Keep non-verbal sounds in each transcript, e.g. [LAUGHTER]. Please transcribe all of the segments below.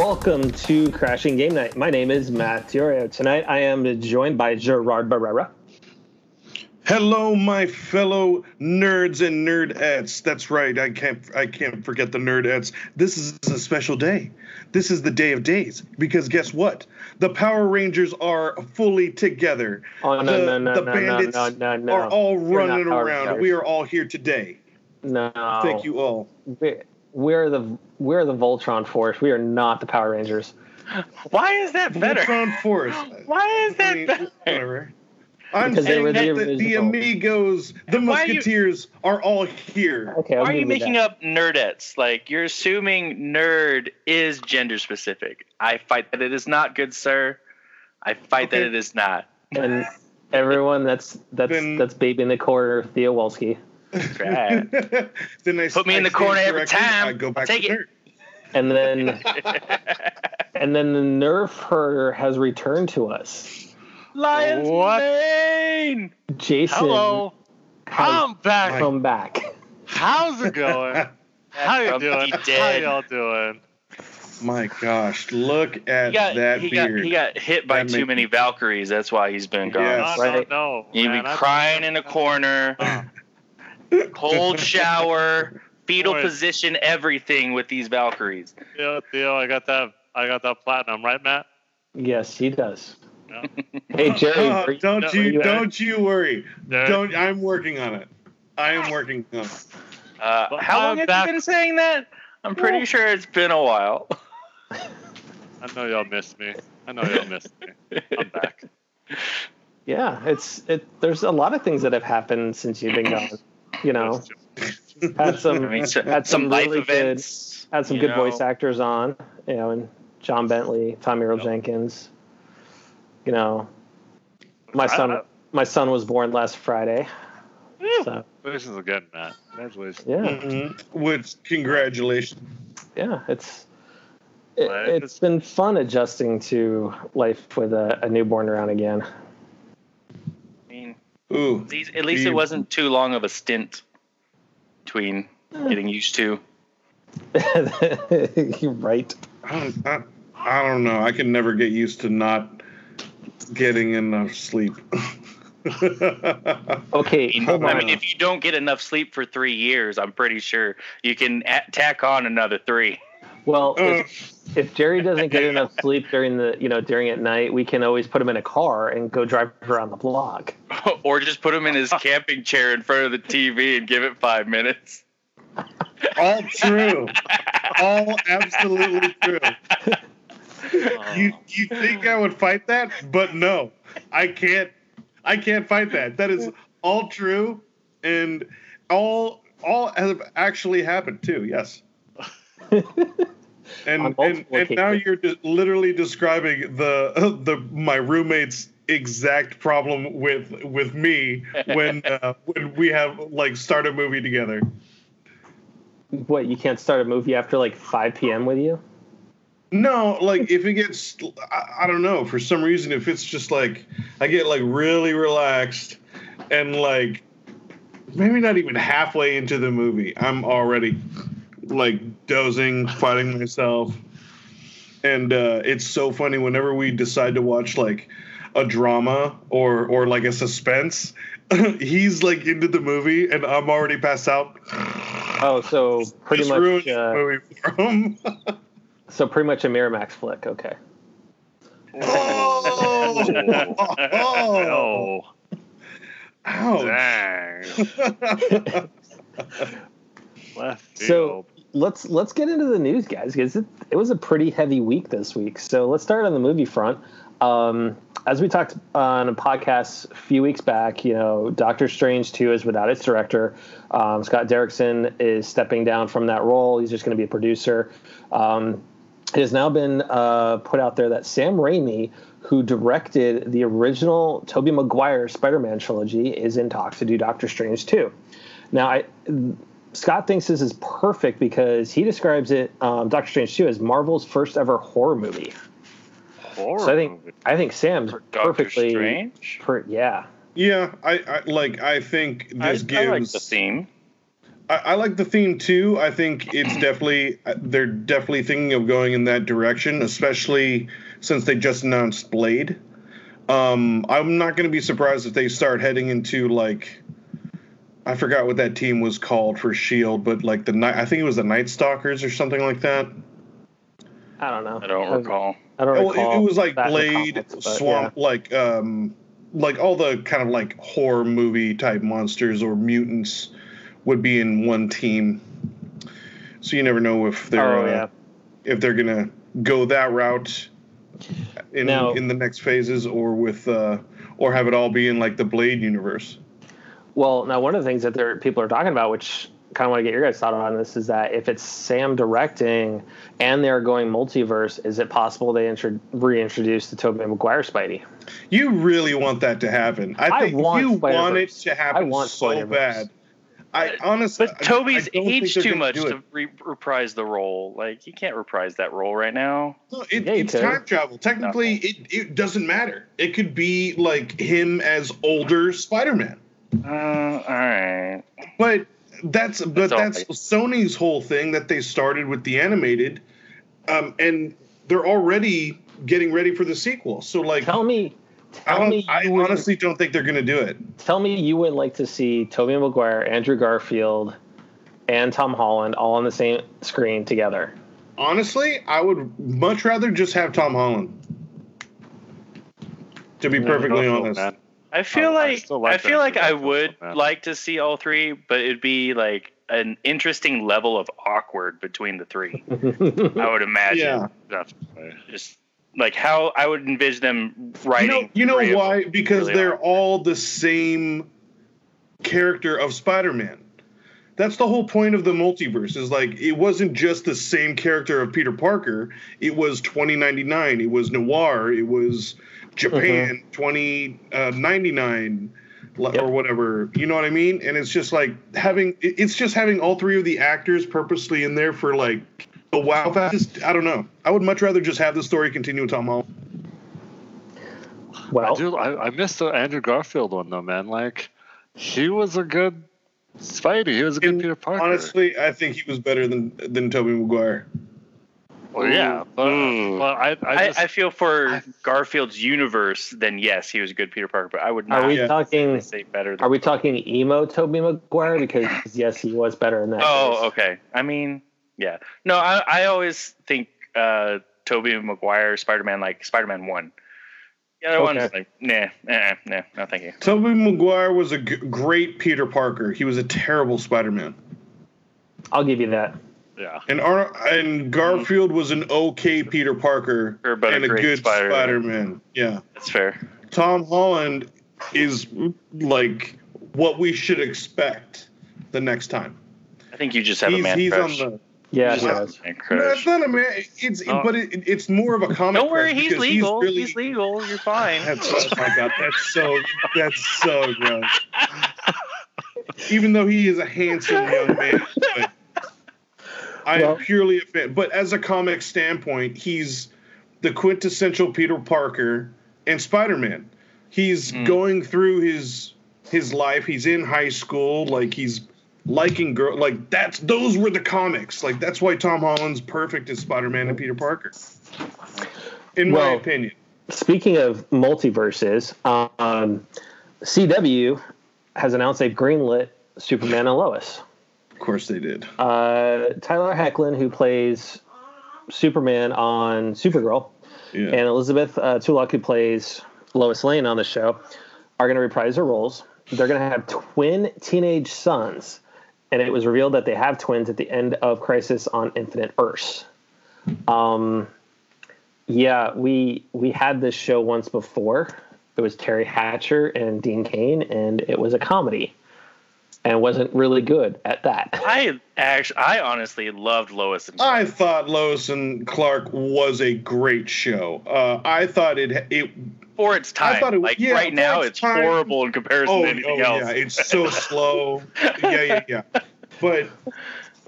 Welcome to Crashing Game Night. My name is Matt Diorio. Tonight I am joined by Gerard Barrera. Hello, my fellow nerds and nerdettes. That's right. I can't. I can't forget the nerdettes. This is a special day. This is the day of days because guess what? The Power Rangers are fully together. Oh no the, no no the no bandits no no no! are all not running around. Rangers. We are all here today. No. Thank you all. We're, we're the we're the Voltron Force. We are not the Power Rangers. Why is that better? Voltron Force. Why is I that mean, better? whatever. I'm Because saying that the the, the. Amigos, the Why are you- Musketeers, are all here. Okay. I'll Why are you making that. up nerdettes? Like you're assuming nerd is gender specific. I fight that it is not, good sir. I fight that it is not. And everyone that's that's Then- that's baby in the corner, Theo Wolski. That's [LAUGHS] then I Put me in the corner every time. I go back Take to it. nerd. And then [LAUGHS] and then the Nerf herder has returned to us. Lion's What? mane. Jason Hello, has I'm back. come back. How's it going? [LAUGHS] How you From doing? How dead. y'all doing? My gosh, look at He got, that he got beard. he got hit by That too make- many Valkyries. That's why he's been gone. Yes. No, right. no, no. He'd be man, I- crying in a corner, [CLEARS THROAT] cold [LAUGHS] shower, fetal Boy. position, everything with these Valkyries. Theo, Theo, I got that. I got that platinum, right, Matt? Yes, he does. Yeah. Hey Jerry, are you- don't you you- don't you worry. Yeah. Don't I'm working on it. I am working on it. Uh, how long have back- you been saying that? I'm pretty sure it's been a while. [LAUGHS] I know y'all missed me. I know y'all missed me. I'm back. [LAUGHS] yeah, it's it. There's a lot of things that have happened since you've been gone. [CLEARS THROAT] You know, [LAUGHS] had some I mean, so, had some, life really good- events. had some good know. voice actors on. You know, and John Bentley, Tommy Earl Yep. Jenkins. You know, my I- son I- my son was born last Friday. Woo! So Congratulations again, Matt. Congratulations. yeah, Mhm. Which congratulations. yeah, it's. It, Life it's been fun adjusting to life with a, a newborn around again. I mean, Ooh. at least, at least it wasn't too long of a stint between hmm. getting used to. [LAUGHS] You're right. I don't, I, I don't know. I can never get used to not getting enough sleep. [LAUGHS] Okay, I mean, hold I on. mean, if you don't get enough sleep for three years, I'm pretty sure you can a- tack on another three. Well, Uh. [LAUGHS] if, if Jerry doesn't get enough sleep during the you know during at night, we can always put him in a car and go drive around the block. [LAUGHS] or just put him in his camping chair in front of the TV and give it five minutes. All true. All absolutely true. Oh, [LAUGHS] You you think I would fight that? But no. I can't I can't fight that. That is all true and all all have actually happened too, yes. On [LAUGHS] And and, and now you're de- literally describing the [LAUGHS] the my roommate's exact problem with with me [LAUGHS] when uh, when we have like start a movie together. What you can't start a movie after like 5 p.m. with you? No, like if it gets, I, I don't know. For some reason, if it's just like I get like really relaxed, and like maybe not even halfway into the movie, I'm already like dozing, fighting myself, and uh, it's so funny whenever we decide to watch like a drama or or like a suspense. [LAUGHS] He's like into the movie, and I'm already passed out. Oh, so pretty Just ruins much uh, movie for him. [LAUGHS] so pretty much a Miramax flick. Okay. oh, oh, Oh, [LAUGHS] ouch. dang. Left So field. Let's let's get into the news, guys, because it, it was a pretty heavy week this week. So let's start on the movie front. Um, as we talked on a podcast a few weeks back, you know, Doctor Strange 2 is without its director. Um, Scott Derrickson is stepping down from that role. He's just going to be a producer. Um, it has now been uh, put out there that Sam Raimi, who directed the original Tobey Maguire Spider-Man trilogy, is in talks to do Doctor Strange 2. Now, I, Scott thinks this is perfect because he describes it, um, Doctor Strange 2, as Marvel's first ever horror movie. Horror So I think movie. I think Sam's For Doctor perfectly Strange. per, yeah. Yeah, I, I like. I think I, this I like gives. the theme. I, I like the theme too. I think it's definitely they're definitely thinking of going in that direction, especially since they just announced Blade. Um, I'm not going to be surprised if they start heading into like I forgot what that team was called for Shield, but like the night I think it was the Night Stalkers or something like that. I don't know. I don't recall. I don't recall. it, it was like that in the Blade, comics, but Swamp, like um, like all the kind of like horror movie type monsters or mutants would be in one team. So you never know if they're Oh uh, yeah. if they're gonna go that route in Now- in the next phases or with uh, or have it all be in like the Blade universe. Well, now one of the things that there people are talking about, which kind of want to get your guys' thought on this, is that if it's Sam directing and they're going multiverse, is it possible they intro- reintroduce the Tobey Maguire Spidey? You really want that to happen. I I think want you want it to happen I want so bad. I honestly, But Tobey's I don't think aged too gonna much to re- reprise the role. Like he can't reprise that role right now. No, it, Yeah, it's could. time travel. Technically, it, it doesn't matter. It could be like him as older Spider-Man. Uh, all right. But that's but That's that's right. Sony's whole thing that they started with the animated, um, and they're already getting ready for the sequel. So like, Tell me, I tell don't. me, I you would- honestly don't think they're going to do it. tell me you would like to see Tobey Maguire, Andrew Garfield, and Tom Holland all on the same screen together. Honestly, I would much rather just have Tom Holland. To be Yeah, perfectly honest, man. I feel I like still I like feel like I would man. like to see all three, but it'd be like an interesting level of awkward between the three. [LAUGHS] I would imagine. yeah. Definitely. Just like how I would envision them You writing. know, you know why? Because really they're awkward. all the same character of Spider-Man. That's the whole point of the multiverse. Is like it wasn't just the same character of Peter Parker. It was 2099. It was Noir. It was Japan mm-hmm. 2099 uh, li- Yep. or whatever. You know what I mean? And it's just like having it's just having all three of the actors purposely in there for like a wow factor. Just- I don't know. I would much rather just have the story continue with Tom Holland. well, I do. I, I missed the Andrew Garfield one though, man. Like, he was a good Spidey. He was a good And Peter Parker. Honestly, I think he was better than than Tobey Maguire. Well, yeah, but, Ooh. but I, I, I, just, I feel for I- Garfield's universe, then yes, he was a good Peter Parker, but I would not are we talking? say better. Than, Are we talking emo Tobey Maguire? Because yes, he was better in that. oh, case. okay. I mean, yeah. No, I, I always think uh, Tobey Maguire, Spider Man, like Spider Man 1. The other one's like, nah, nah, nah, no, thank you. Tobey Maguire was a g- great Peter Parker. He was a terrible Spider-Man. I'll give you that. Yeah. And Ar- and mm-hmm. Garfield was an okay Peter Parker Sure, but and a, great good Spider-Man. Spider-Man. Yeah. That's fair. Tom Holland is like what we should expect the next time. I think you just have a He's, man he's on crush. the Yeah, You he just have does. No, it's not a man. It's Oh. but it, it's more of a comic. Don't worry, he's because legal. really- He's legal. You're fine. That's oh my god, that's so that's so gross. [LAUGHS] Even though he is a handsome young man, but I Well- am purely a fan. But as a comic standpoint, he's the quintessential Peter Parker and Spider-Man. He's Mm. going through his his life. He's in high school, like he's liking girl. Like that's those were the comics. Like that's why Tom Holland's perfect as Spider-Man and Peter Parker. In my opinion. Speaking of multiverses, um, CW has announced they've greenlit Superman and Lois. Of course they did. Uh, Tyler Hoechlin, who plays Superman on Supergirl, Yeah. and Elizabeth uh, Tulloch, who plays Lois Lane on the show, are going to reprise their roles. They're going to have twin teenage sons, and it was revealed that they have twins at the end of Crisis on Infinite Earths. Um, yeah, we we had this show once before. It was Teri Hatcher and Dean Cain, and it was a comedy, and wasn't really good at that. I actually, I honestly loved Lois and Clark. I thought Lois and Clark was a great show. Uh, I thought it it for its time. I thought it- like yeah, right now, its it's horrible in comparison oh, to anything oh else. yeah, it's so [LAUGHS] slow. Yeah, yeah, yeah. But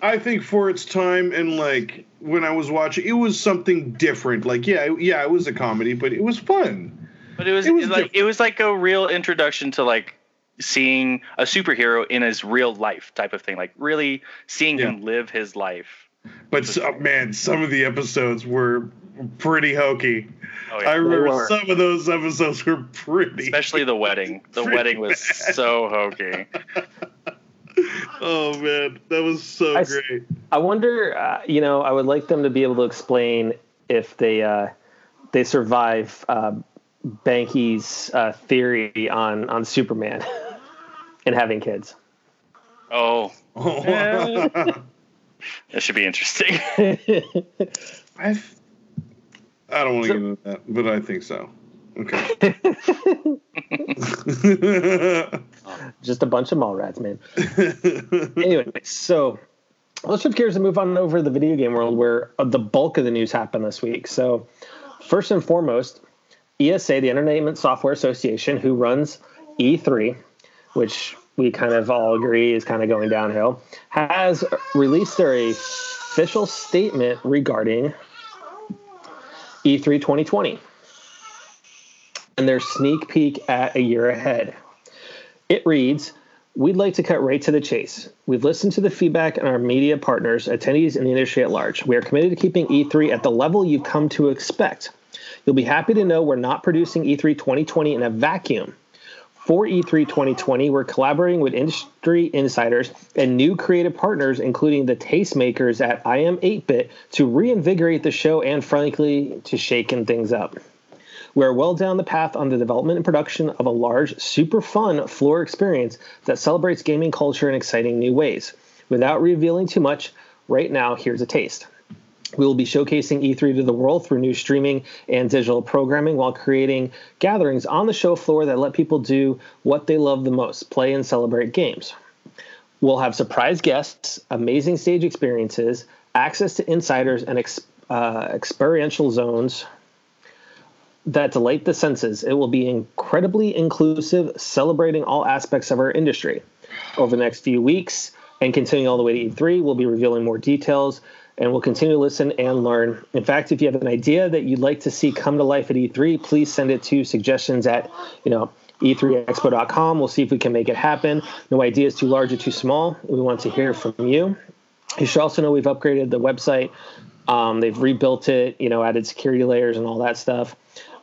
I think for its time and like when I was watching, it was something different. Like yeah, yeah, it was a comedy, but it was fun. But it was, It was like it was like a real introduction to like seeing a superhero in his real life type of thing, like really seeing Yeah. him live his life. But so, man, some of the episodes were pretty hokey. Oh, I remember were. some of those episodes were pretty. Especially the wedding. The wedding was bad. so hokey. [LAUGHS] Oh man, that was so I s- great. I wonder, uh, you know, I would like them to be able to explain if they uh, they survive uh, Banky's uh, theory on on Superman [LAUGHS] and having kids. Oh, [LAUGHS] that should be interesting. [LAUGHS] I, th- I don't want to So- get into that, but I think so. Okay. Just a bunch of mall rats, man. anyway, so let's shift gears and move on over to the video game world where uh, the bulk of the news happened this week. So, first and foremost, ESA, the Entertainment Software Association, who runs E3, which we kind of all agree is kind of going downhill, has released their official statement regarding E E3 2020 and their sneak peek at a year ahead. It reads, We'd like to cut right to the chase. We've listened to the feedback and our media partners, attendees, and the industry at large. We are committed to keeping E3 at the level you've come to expect. You'll be happy to know we're not producing E E3 2020 in a vacuum. For E E3 2020, we're collaborating with industry insiders and new creative partners, including the tastemakers at I Am 8-Bit, to reinvigorate the show and, frankly, to shaken things up. We're well down the path on the development and production of a large, super fun floor experience that celebrates gaming culture in exciting new ways. Without revealing too much, right now, here's a taste. We will be showcasing E3 to the world through new streaming and digital programming while creating gatherings on the show floor that let people do what they love the most play and celebrate games. We'll have surprise guests, amazing stage experiences, access to insiders, and uh, experiential zones that delight the senses. It will be incredibly inclusive, celebrating all aspects of our industry. Over the next few weeks and continuing all the way to E3, we'll be revealing more details and we'll continue to listen and learn. In fact, if you have an idea that you'd like to see come to life at E3, please send it to suggestions at, you know, E e3expo.com. We'll see if we can make it happen. No idea is too large or too small. We want to hear from you. You should also know we've upgraded the website. Um, they've rebuilt it, you know, added security layers and all that stuff.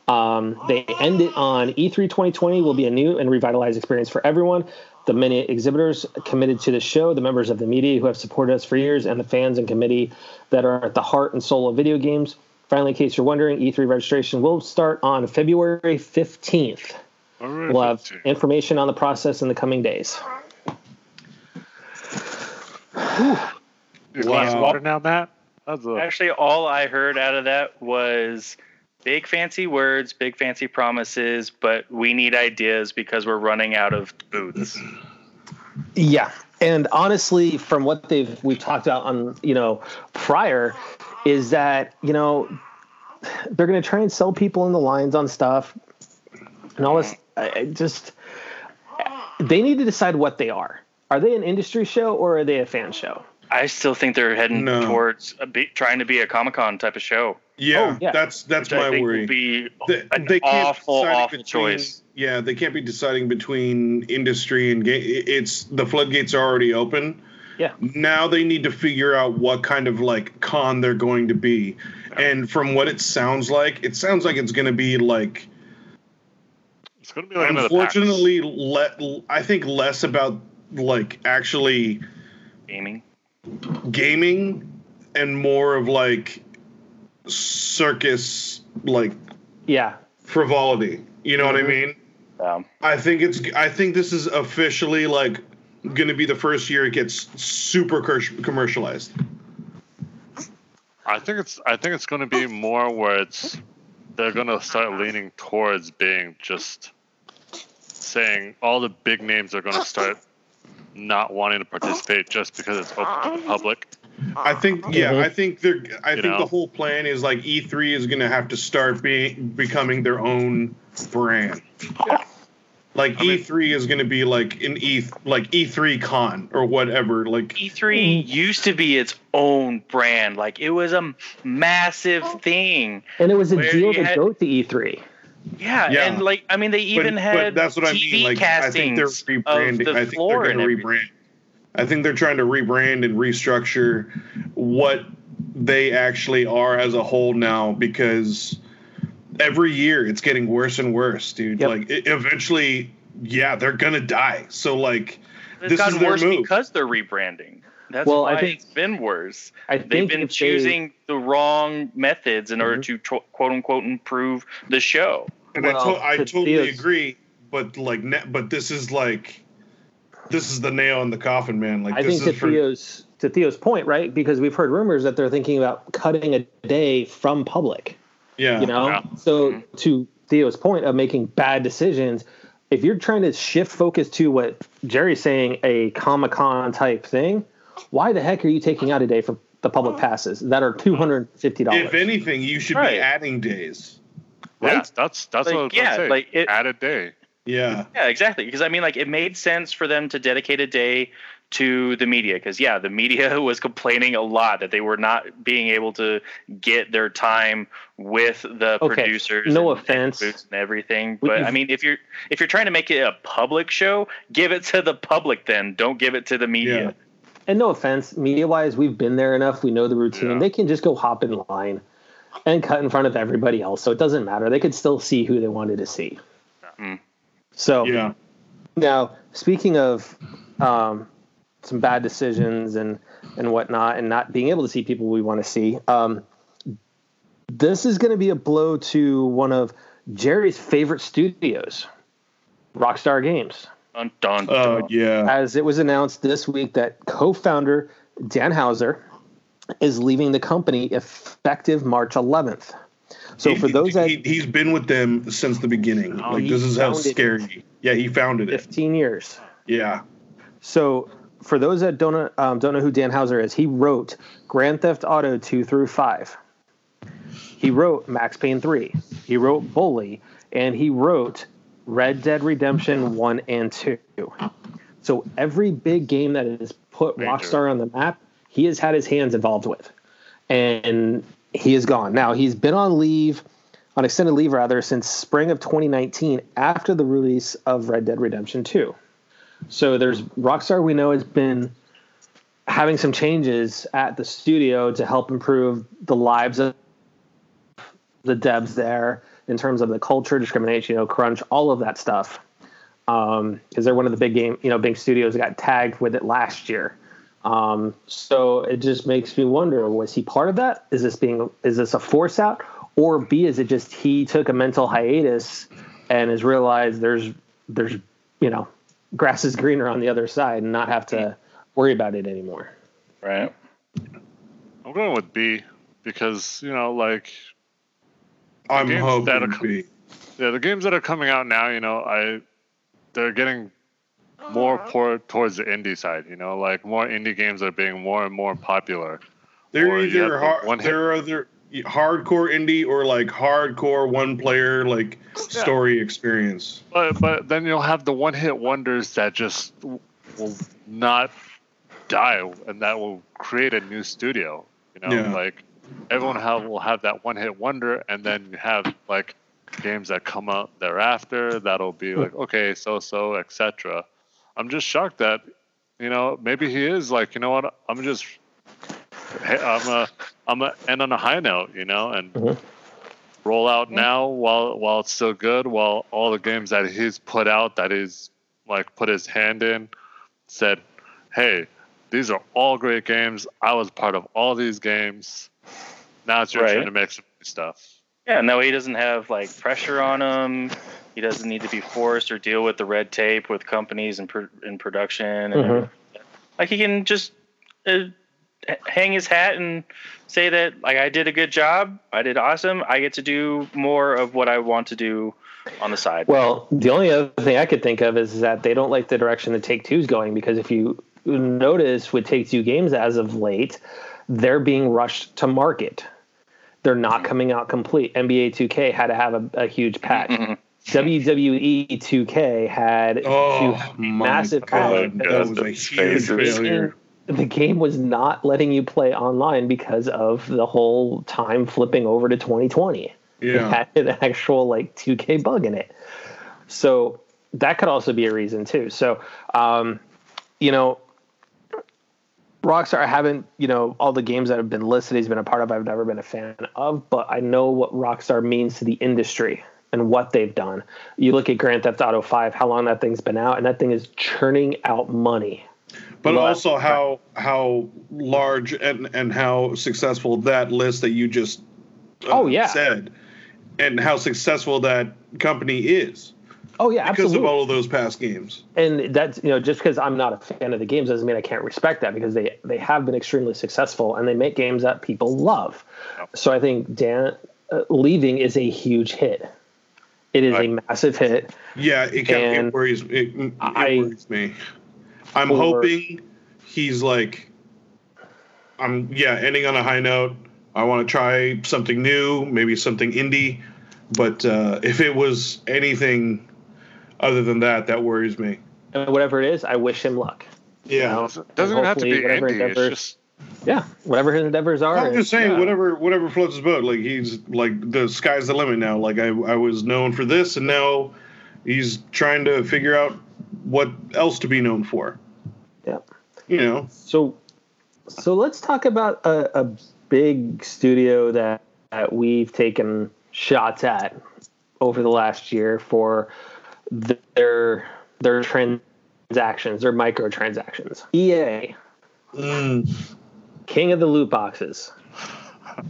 Um, they end it on E E3 2020 will be a new and revitalized experience for everyone. The many exhibitors committed to the show, the members of the media who have supported us for years, and the fans and committee that are at the heart and soul of video games. Finally, in case you're wondering, E3 registration will start on February 15th. We'll have information on the process in the coming days. You Wow. water now, Matt? That's a, Actually, all I heard out of that was big fancy words, big fancy promises, but we need ideas because we're running out of booths. Yeah, and honestly, from what they've we've talked about on you know prior, is that you know they're going to try and sell people in the lines on stuff and all this. I, just they need to decide what they are. Are they an industry show or are they a fan show? I still think they're heading No. towards a be, trying to be a Comic Con type of show. Yeah, Oh, yeah. that's that's which I my think worry. Will be They, an they can't awful, decide awful between- choice. Yeah, they can't be deciding between industry and game. It's the floodgates are already open. Yeah. Now they need to figure out what kind of like con they're going to be. And from what it sounds like, it sounds like it's going to be like it's going to be like unfortunately le- I think less about like actually Gaming. Gaming and more of like circus like Yeah, frivolity. You know what I mean? Um, I think it's. I think this is officially like going to be the first year it gets super commercialized. I think it's I think it's going to be more where it's they're going to start leaning towards being just saying all the big names are going to start not wanting to participate just because it's open to the public. I think. Yeah. I uh-huh. think they're. I You think know? the whole plan is like E3 is going to have to start being becoming their own brand. Like I mean- E3 is going to be like an E like E3 Con or whatever. Like E3 used to be its own brand. Like it was a massive oh. thing. and it was a deal to had- go to E3. Yeah, Yeah. and like I mean, they even but, had but that's what I TV mean. Like I think they're rebranding. the I think they're going to rebrand. I think they're trying to rebrand and restructure what they actually are as a whole now because every year it's getting worse and worse, dude. Yep. Like it, eventually, yeah, they're gonna die. So like, It's this gotten is their worse move. because they're rebranding. That's Well, I why think- it's been worse. I They've think been if they- choosing the wrong methods in order Mhm. to quote unquote improve the show. and I, Well, to- I totally Theo's- agree. But like, ne- but this is like, this is the nail in the coffin, man. Like I this think to for Theo's to Theo's point, right? Because we've heard rumors that they're thinking about cutting a day from public. yeah. You know, Yeah. so Mhm. to Theo's point of making bad decisions, if you're trying to shift focus to what Jerry's saying, a Comic Con type thing, why the heck are you taking out a day for the public passes that are two hundred fifty dollars? If anything, you should Right. be adding days. Yeah, Right? that's that's Like, what I was yeah, say. like, it- Add a day. Yeah. Yeah, exactly. Because I mean, like, it made sense for them to dedicate a day to the media. Because yeah, the media [LAUGHS] was complaining a lot that they were not being able to get their time with the Okay, producers. no and, offense. and and everything. But I mean, if you're if you're trying to make it a public show, give it to the public. Then don't give it to the media. Yeah. And no offense, media wise, we've been there enough. We know the routine. Yeah. They can just go hop in line and cut in front of everybody else. So it doesn't matter. They could still see who they wanted to see. Mm. So Yeah. now, speaking of um, some bad decisions and and whatnot, and not being able to see people we want to see, um, this is going to be a blow to one of Jerry's favorite studios, Rockstar Games Dun, dun, Oh dun. yeah. as it was announced this week that co-founder Dan Houser is leaving the company effective March 11th. So for He- those that he, he's been with them since the beginning. Oh, like this is how founded it. scary. Yeah, he founded it. 15 years. Yeah. So for those that don't know, um, don't know who Dan Houser is, he wrote Grand Theft Auto 2 through 5. He wrote Max Payne 3. He wrote Bully, and he wrote Red Dead Redemption 1 and 2. So every big game that has put. Rockstar on the map, he has had his hands involved with. And he is gone. Now, he's been on leave, on extended leave rather, since spring of 2019 after the release of Red Dead Redemption 2. So there's Rockstar we know has been having some changes at the studio to help improve the lives of the devs there in terms of the culture, discrimination, you know, crunch, all of that stuff. Um, because they're one of the big game, you know, big studios got tagged with it last year. Um, so it just makes me wonder: was he part of that? Is this being is this a force out, or B is it just he took a mental hiatus and has realized there's there's you know grass is greener on the other side and not have to worry about it anymore. Right. I'm going with B because you know, like I'm games hoping that are com- be. yeah, the games that are coming out now, you know, I they're getting more uh-huh. pour towards the indie side. You know, like more indie games are being more and more popular. They're or either hard, one hit- they're either hardcore indie or like hardcore one player like story experience. But but then you'll have the one hit wonders that just will not die, and that will create a new studio. You know, Yeah. like everyone have will have that one hit wonder, and then you have like games that come out thereafter that'll be like okay, so so etc. I'm just shocked that you know maybe he is like you know what I'm just hey, I'm a I'm a end on a high note, you know, and Mhm. roll out now while while it's still good. While all the games that he's put out that he's like put his hand in, said, "Hey, these are all great games. I was part of all these games. Now it's your Right. turn to make some stuff." Yeah, no, he doesn't have like pressure on him. He doesn't need to be forced or deal with the red tape with companies and pro- in production. And Mhm. Like he can just uh, hang his hat and say that like I did a good job. I did awesome. I get to do more of what I want to do on the side. Well, the only other thing I could think of is that they don't like the direction that Take Two's going because if you notice with Take Two games as of late, they're being rushed to market. They're not coming out complete. NBA 2K had to have a, a huge patch. Mhm. WWE 2K had Oh to my massive god, patch. that was a huge failure. the game was not letting you play online because of the whole time flipping over to 2020. It Yeah. had an actual like 2K bug in it. So that could also be a reason too. So, um, you know, Rockstar, I haven't, you know, all the games that have been listed, he's been a part of, I've never been a fan of, but I know what Rockstar means to the industry and what they've done. You look at Grand Theft Auto 5, how long that thing's been out, and that thing is churning out money. But Well, also how how large and and how successful that list that you just uh, Oh, yeah. said, and how successful that company is Oh, yeah, because absolutely. of all of those past games. and that's you know just because I'm not a fan of the games doesn't mean I can't respect that because they they have been extremely successful and they make games that people love. So I think Dan uh, leaving is a huge hit. It is a massive hit. Yeah, it, kind of, And it worries it, it I- worries me. I'm For- hoping he's like, I'm yeah, ending on a high note. I want to try something new, maybe something indie. But uh, if it was anything other than that, that worries me. And whatever it is, I wish him luck. Yeah. know? Doesn't doesn't have to be whatever indie. It's just Yeah, whatever his endeavors are. I'm just saying, yeah. whatever whatever floats his boat. Like he's like the sky's the limit now. Like I, I was known for this, and now he's trying to figure out what else to be known for. Yeah. You know, So, so let's talk about a, a big studio that, that we've taken shots at over the last year for their their transactions, their microtransactions. EA, king of the loot boxes,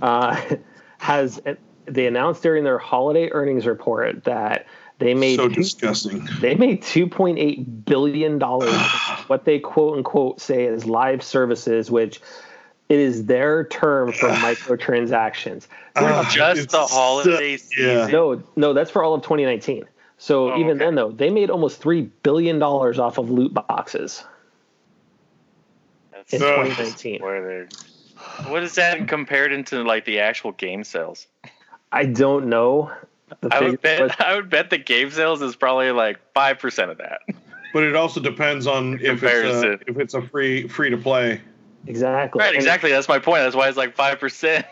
uh, [LAUGHS] has they announced during their holiday earnings report that they made so two- disgusting. they made 2.8 billion dollars [SIGHS] what they quote unquote say is live services which it is their term for [SIGHS] microtransactions Ah, Just the holiday so- yeah. season. no no that's for all of 2019 so Oh, even okay. then though they made almost 3 billion dollars off of loot boxes That's in Ugh. 2019 where they're. What is that compared into like the actual game sales? i don't know I would bet was- I would bet the game sales is probably like five percent of that. But it also depends on if it's a, if it's a free free to play. exactly Right, And- exactly. That's my point. That's why it's like five percent.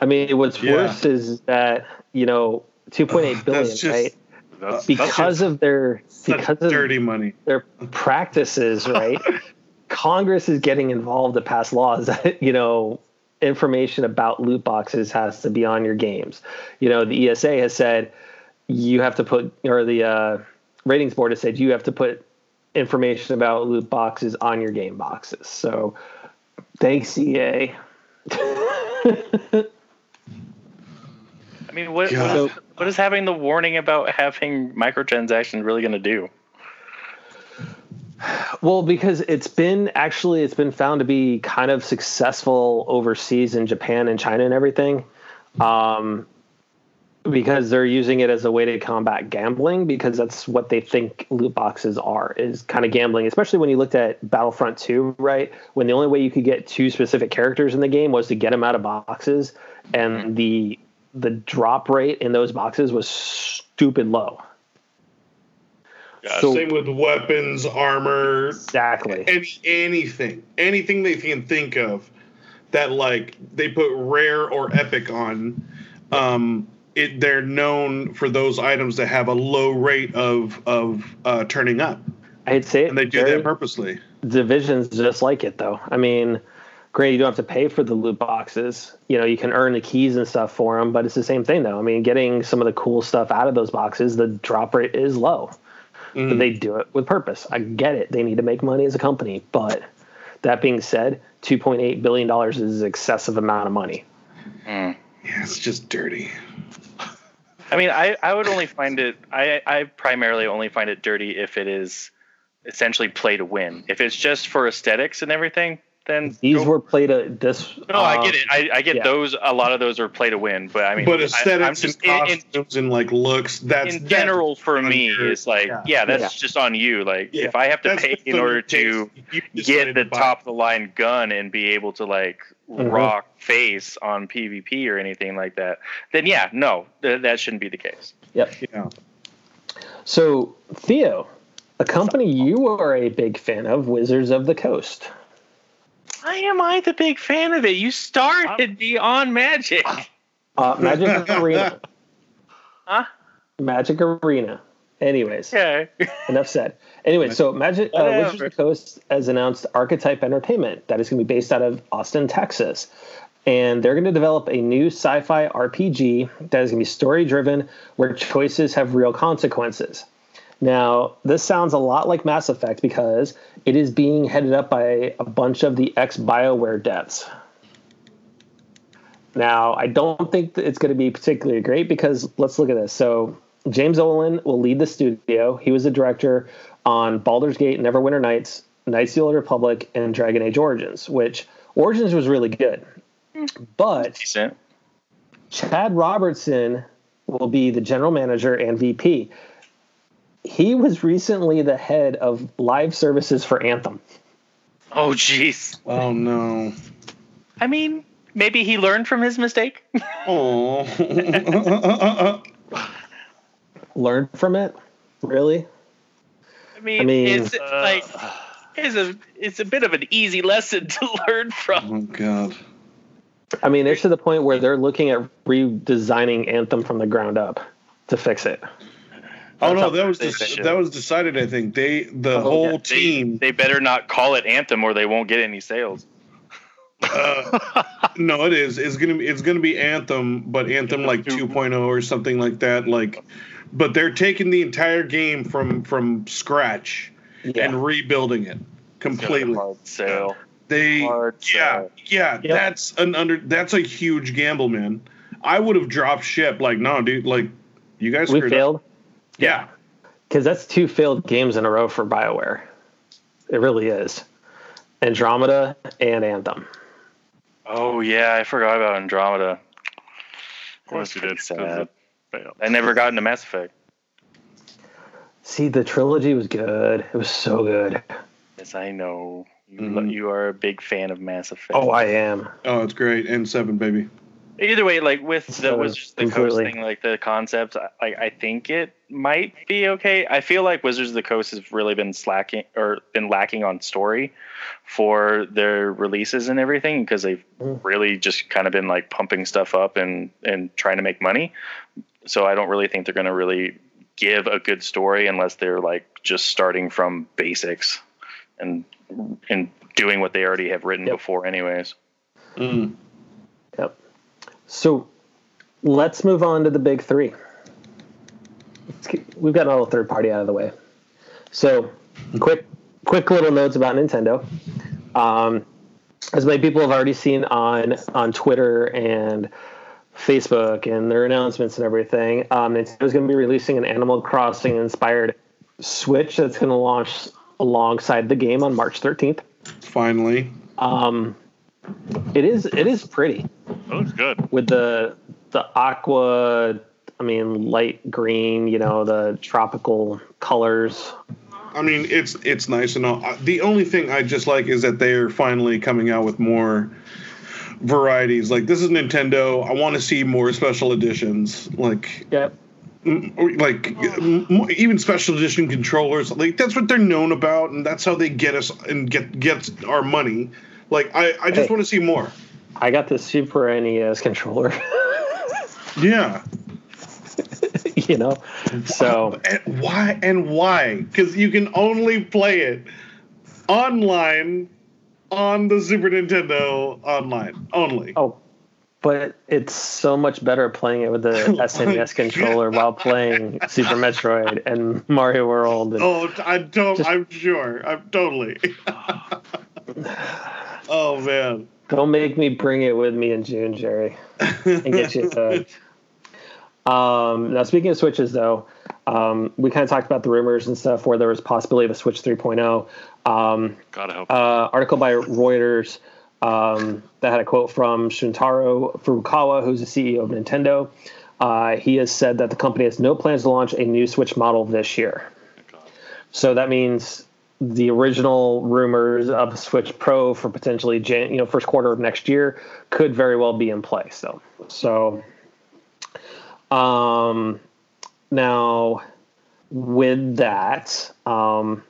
i mean what's Yeah. worse is that you know 2.8 [LAUGHS] billion just right that's, that's because of their because of dirty money. their practices, right? [LAUGHS] Congress is getting involved to pass laws that, you know, information about loot boxes has to be on your games. You know, the ESA has said you have to put, or the uh, ratings board has said you have to put information about loot boxes on your game boxes. So thanks, EA. [LAUGHS] I mean, what what God. is, what is having the warning about having microtransactions really going to do? Well, because it's been actually it's been found to be kind of successful overseas in Japan and China and everything. Um, because they're using it as a way to combat gambling because that's what they think loot boxes are is kind of gambling especially when you looked at battlefront 2 right when the only way you could get two specific characters in the game was to get them out of boxes and the the drop rate in those boxes was stupid low Yeah, So- same with weapons, armor, exactly any anything, anything they can think of that like they put rare or epic on. Um, it they're known for those items that have a low rate of of uh, turning up, i'd say and they do that purposely. divisions just like it though. I mean, granted, you don't have to pay for the loot boxes. You know, you can earn the keys and stuff for them, but it's the same thing though. I mean, getting some of the cool stuff out of those boxes, the drop rate is low. Mm. But they do it with purpose. I get it. They need to make money as a company, but that being said, 2.8 billion dollars is an excessive amount of money. Yeah, it's just dirty. I mean, I, I would only find it. I I primarily only find it dirty if it is essentially play to win. If it's just for aesthetics and everything, then These go- were played a this. No, I um, get it. I, I get yeah. those. A lot of those are play to win, but I mean, But I, aesthetics I'm just and in, in, and like looks, that's in that's general for me your- is like, yeah. yeah, that's Yeah. just on you. Like, Yeah, if I have to that's pay in order to get the to top of the line gun and be able to like Mhm. rock face on PvP or anything like that, then yeah, no, th- that shouldn't be the case. Yep. Yeah. So Theo, a company you are a big fan of, Wizards of the Coast. Why am I the big fan of it? You started me on Magic. Uh, Magic Arena. [LAUGHS] Huh? Magic Arena. Anyways, Okay. enough said. Anyway, so Magic uh, Wizards of the Coast has announced Archetype Entertainment that is going to be based out of Austin, Texas. And they're going to develop a new sci fi RPG that is going to be story driven where choices have real consequences. Now, this sounds a lot like Mass Effect because it is being headed up by a bunch of the ex BioWare devs. Now, I don't think that it's going to be particularly great because let's look at this. So, James Ohlen will lead the studio. He was a director on Baldur's Gate, Neverwinter Nights, Knights of the Old Republic, and Dragon Age Origins, which Origins was really good. But. Chad Robertson will be the general manager and VP. He was recently the head of live services for Anthem. Oh, jeez. Oh no. I mean, maybe he learned from his mistake. [LAUGHS] Oh. Learn from it? Really? I mean, I mean- it's uh, like it's a it's a bit of an easy lesson [LAUGHS] to learn from. oh god. I mean, it's to the point where they're looking at redesigning Anthem from the ground up to fix it. Oh no, that was how they dec- should. that was decided. I think they the Oh, whole yeah. Team. they better not call it Anthem or they won't get any sales. Uh, no, it is. It's gonna be. It's gonna be Anthem, but Anthem like 2.0 or something like that. Like, but they're taking the entire game from from scratch Yeah. and rebuilding it completely. Hard sale. They, Hard yeah, yeah. Yep. That's an under. That's a huge gamble, man. I would have dropped ship. Like, no, dude. Like, you guys we screwed up. Failed Yeah. because that's two failed games in a row for BioWare. It really is. Andromeda and Anthem. Oh yeah, I forgot about Andromeda. Of course you did. Sad. I never got into Mass Effect. See, the trilogy was good. It was so good. Yes, I know. You, Mhm. you are a big fan of Mass Effect. Oh, I am. Oh, it's great. And seven, baby. Either way, like with the So, Wizards of the Coast thing, like the concept, I- I think it might be okay. I feel like Wizards of the Coast has really been slacking or been lacking on story for their releases and everything because they've Mm. really just kind of been like pumping stuff up and and trying to make money. So I don't really think they're going to really give a good story unless they're like just starting from basics and and doing what they already have written Yep. before, anyways. Mm. Yep. So let's move on to the big three. Get, we've got all the third party out of the way. So quick, quick little notes about Nintendo. Um, as many people have already seen on on Twitter and Facebook and their announcements and everything, um, Nintendo's going to be releasing an Animal Crossing inspired Switch that's going to launch alongside the game on March 13th. Finally. Um, it is it is pretty That looks good. with the the aqua i mean light green you know the tropical colors I mean, it's it's nice and all. Uh, The only thing I just like is that they're finally coming out with more varieties. Like this is Nintendo. I want to see more special editions. Like yep like even special edition controllers. Like that's what they're known about, and that's how they get us and get gets our money. Like I I just Hey. want to see more. i got the super nes controller [LAUGHS] Yeah. you know so And why and why? Because you can only play it online on the Super Nintendo online only. oh but it's so much better playing it with the [LAUGHS] snes controller while playing super metroid and mario world and Oh, I don't. Just- I'm sure. I'm totally. [SIGHS] [LAUGHS] oh man. Don't make me bring it with me in June, Jerry, and get you [LAUGHS] hooked. Um, now, speaking of switches, though, um, we kind of talked about the rumors and stuff where there was possibility of a Switch 3.0. Um, Gotta hope. uh, article by Reuters um, that had a quote from Shuntaro Furukawa, who's the CEO of Nintendo. Uh, he has said that the company has no plans to launch a new Switch model this year. So that means the original rumors of Switch Pro for potentially you know first quarter of next year could very well be in place. So so um, now with that, um,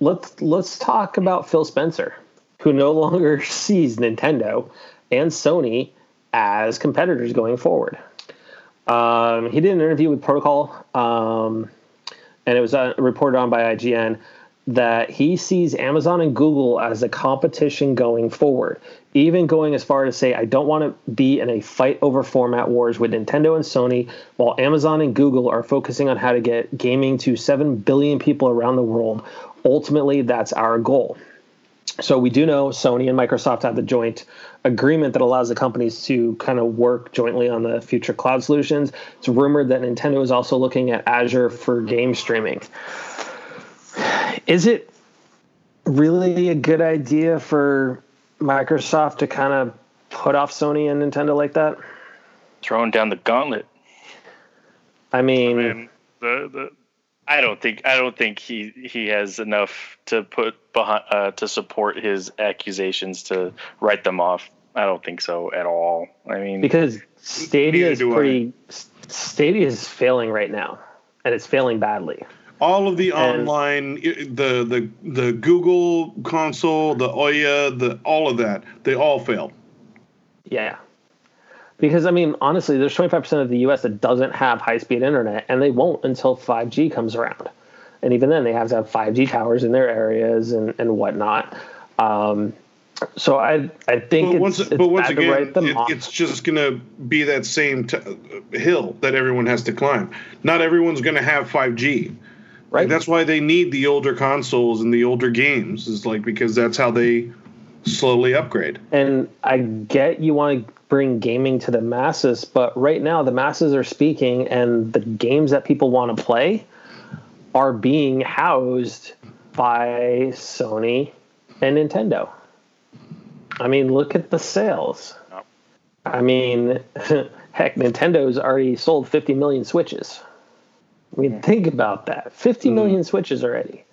let's let's talk about Phil Spencer, who no [LAUGHS] longer sees Nintendo and Sony as competitors going forward. Um, he did an interview with Protocol, um, and it was uh, reported on by IGN that he sees Amazon and Google as a competition going forward, even going as far as to say, I don't want to be in a fight over format wars with Nintendo and Sony, while Amazon and Google are focusing on how to get gaming to 7 billion people around the world. Ultimately, that's our goal. So we do know Sony and Microsoft have the joint agreement that allows the companies to kind of work jointly on the future cloud solutions. It's rumored that Nintendo is also looking at Azure for game streaming. Is it really a good idea for Microsoft to kind of put off Sony and Nintendo like that? Throwing down the gauntlet. I mean, I mean, the, the I don't think I don't think he he has enough to put behind uh, to support his accusations to write them off. I don't think so at all. I mean, because Stadia is do I. Stadia is failing right now, and it's failing badly. All of the And- online the the the Google console, the Ouya, the all of that, they all fail. Yeah. Because I mean, honestly, there's 25% of the U.S. that doesn't have high-speed internet, and they won't until 5G comes around. And even then, they have to have 5G towers in their areas and, and whatnot. Um, so I I think But it's, once, it's but once again, it, it's just going to be that same t- hill that everyone has to climb. Not everyone's going to have 5G. Right? That's why they need the older consoles and the older games. Is like because that's how they slowly upgrade. And I get you want to bring gaming to the masses, but right now the masses are speaking, and the games that people want to play are being housed by Sony and Nintendo. I mean, look at the sales. I mean, [LAUGHS] heck, Nintendo's already sold 50 million Switches. I mean, think about that 50 mm. million Switches already.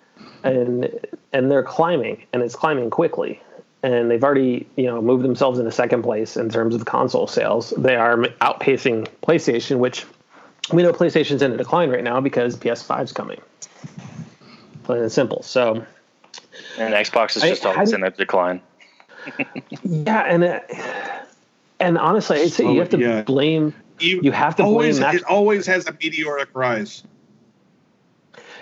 And and they're climbing, and it's climbing quickly and they've already you know moved themselves into second place in terms of console sales. They are outpacing PlayStation, which we know PlayStation's in a decline right now because PS5's coming. Plain and simple. So and Xbox is just how always do- in a decline. [LAUGHS] yeah, and it, and honestly, I'd say you have to Yeah. blame. Even- You have to always, that- It always has a meteoric rise.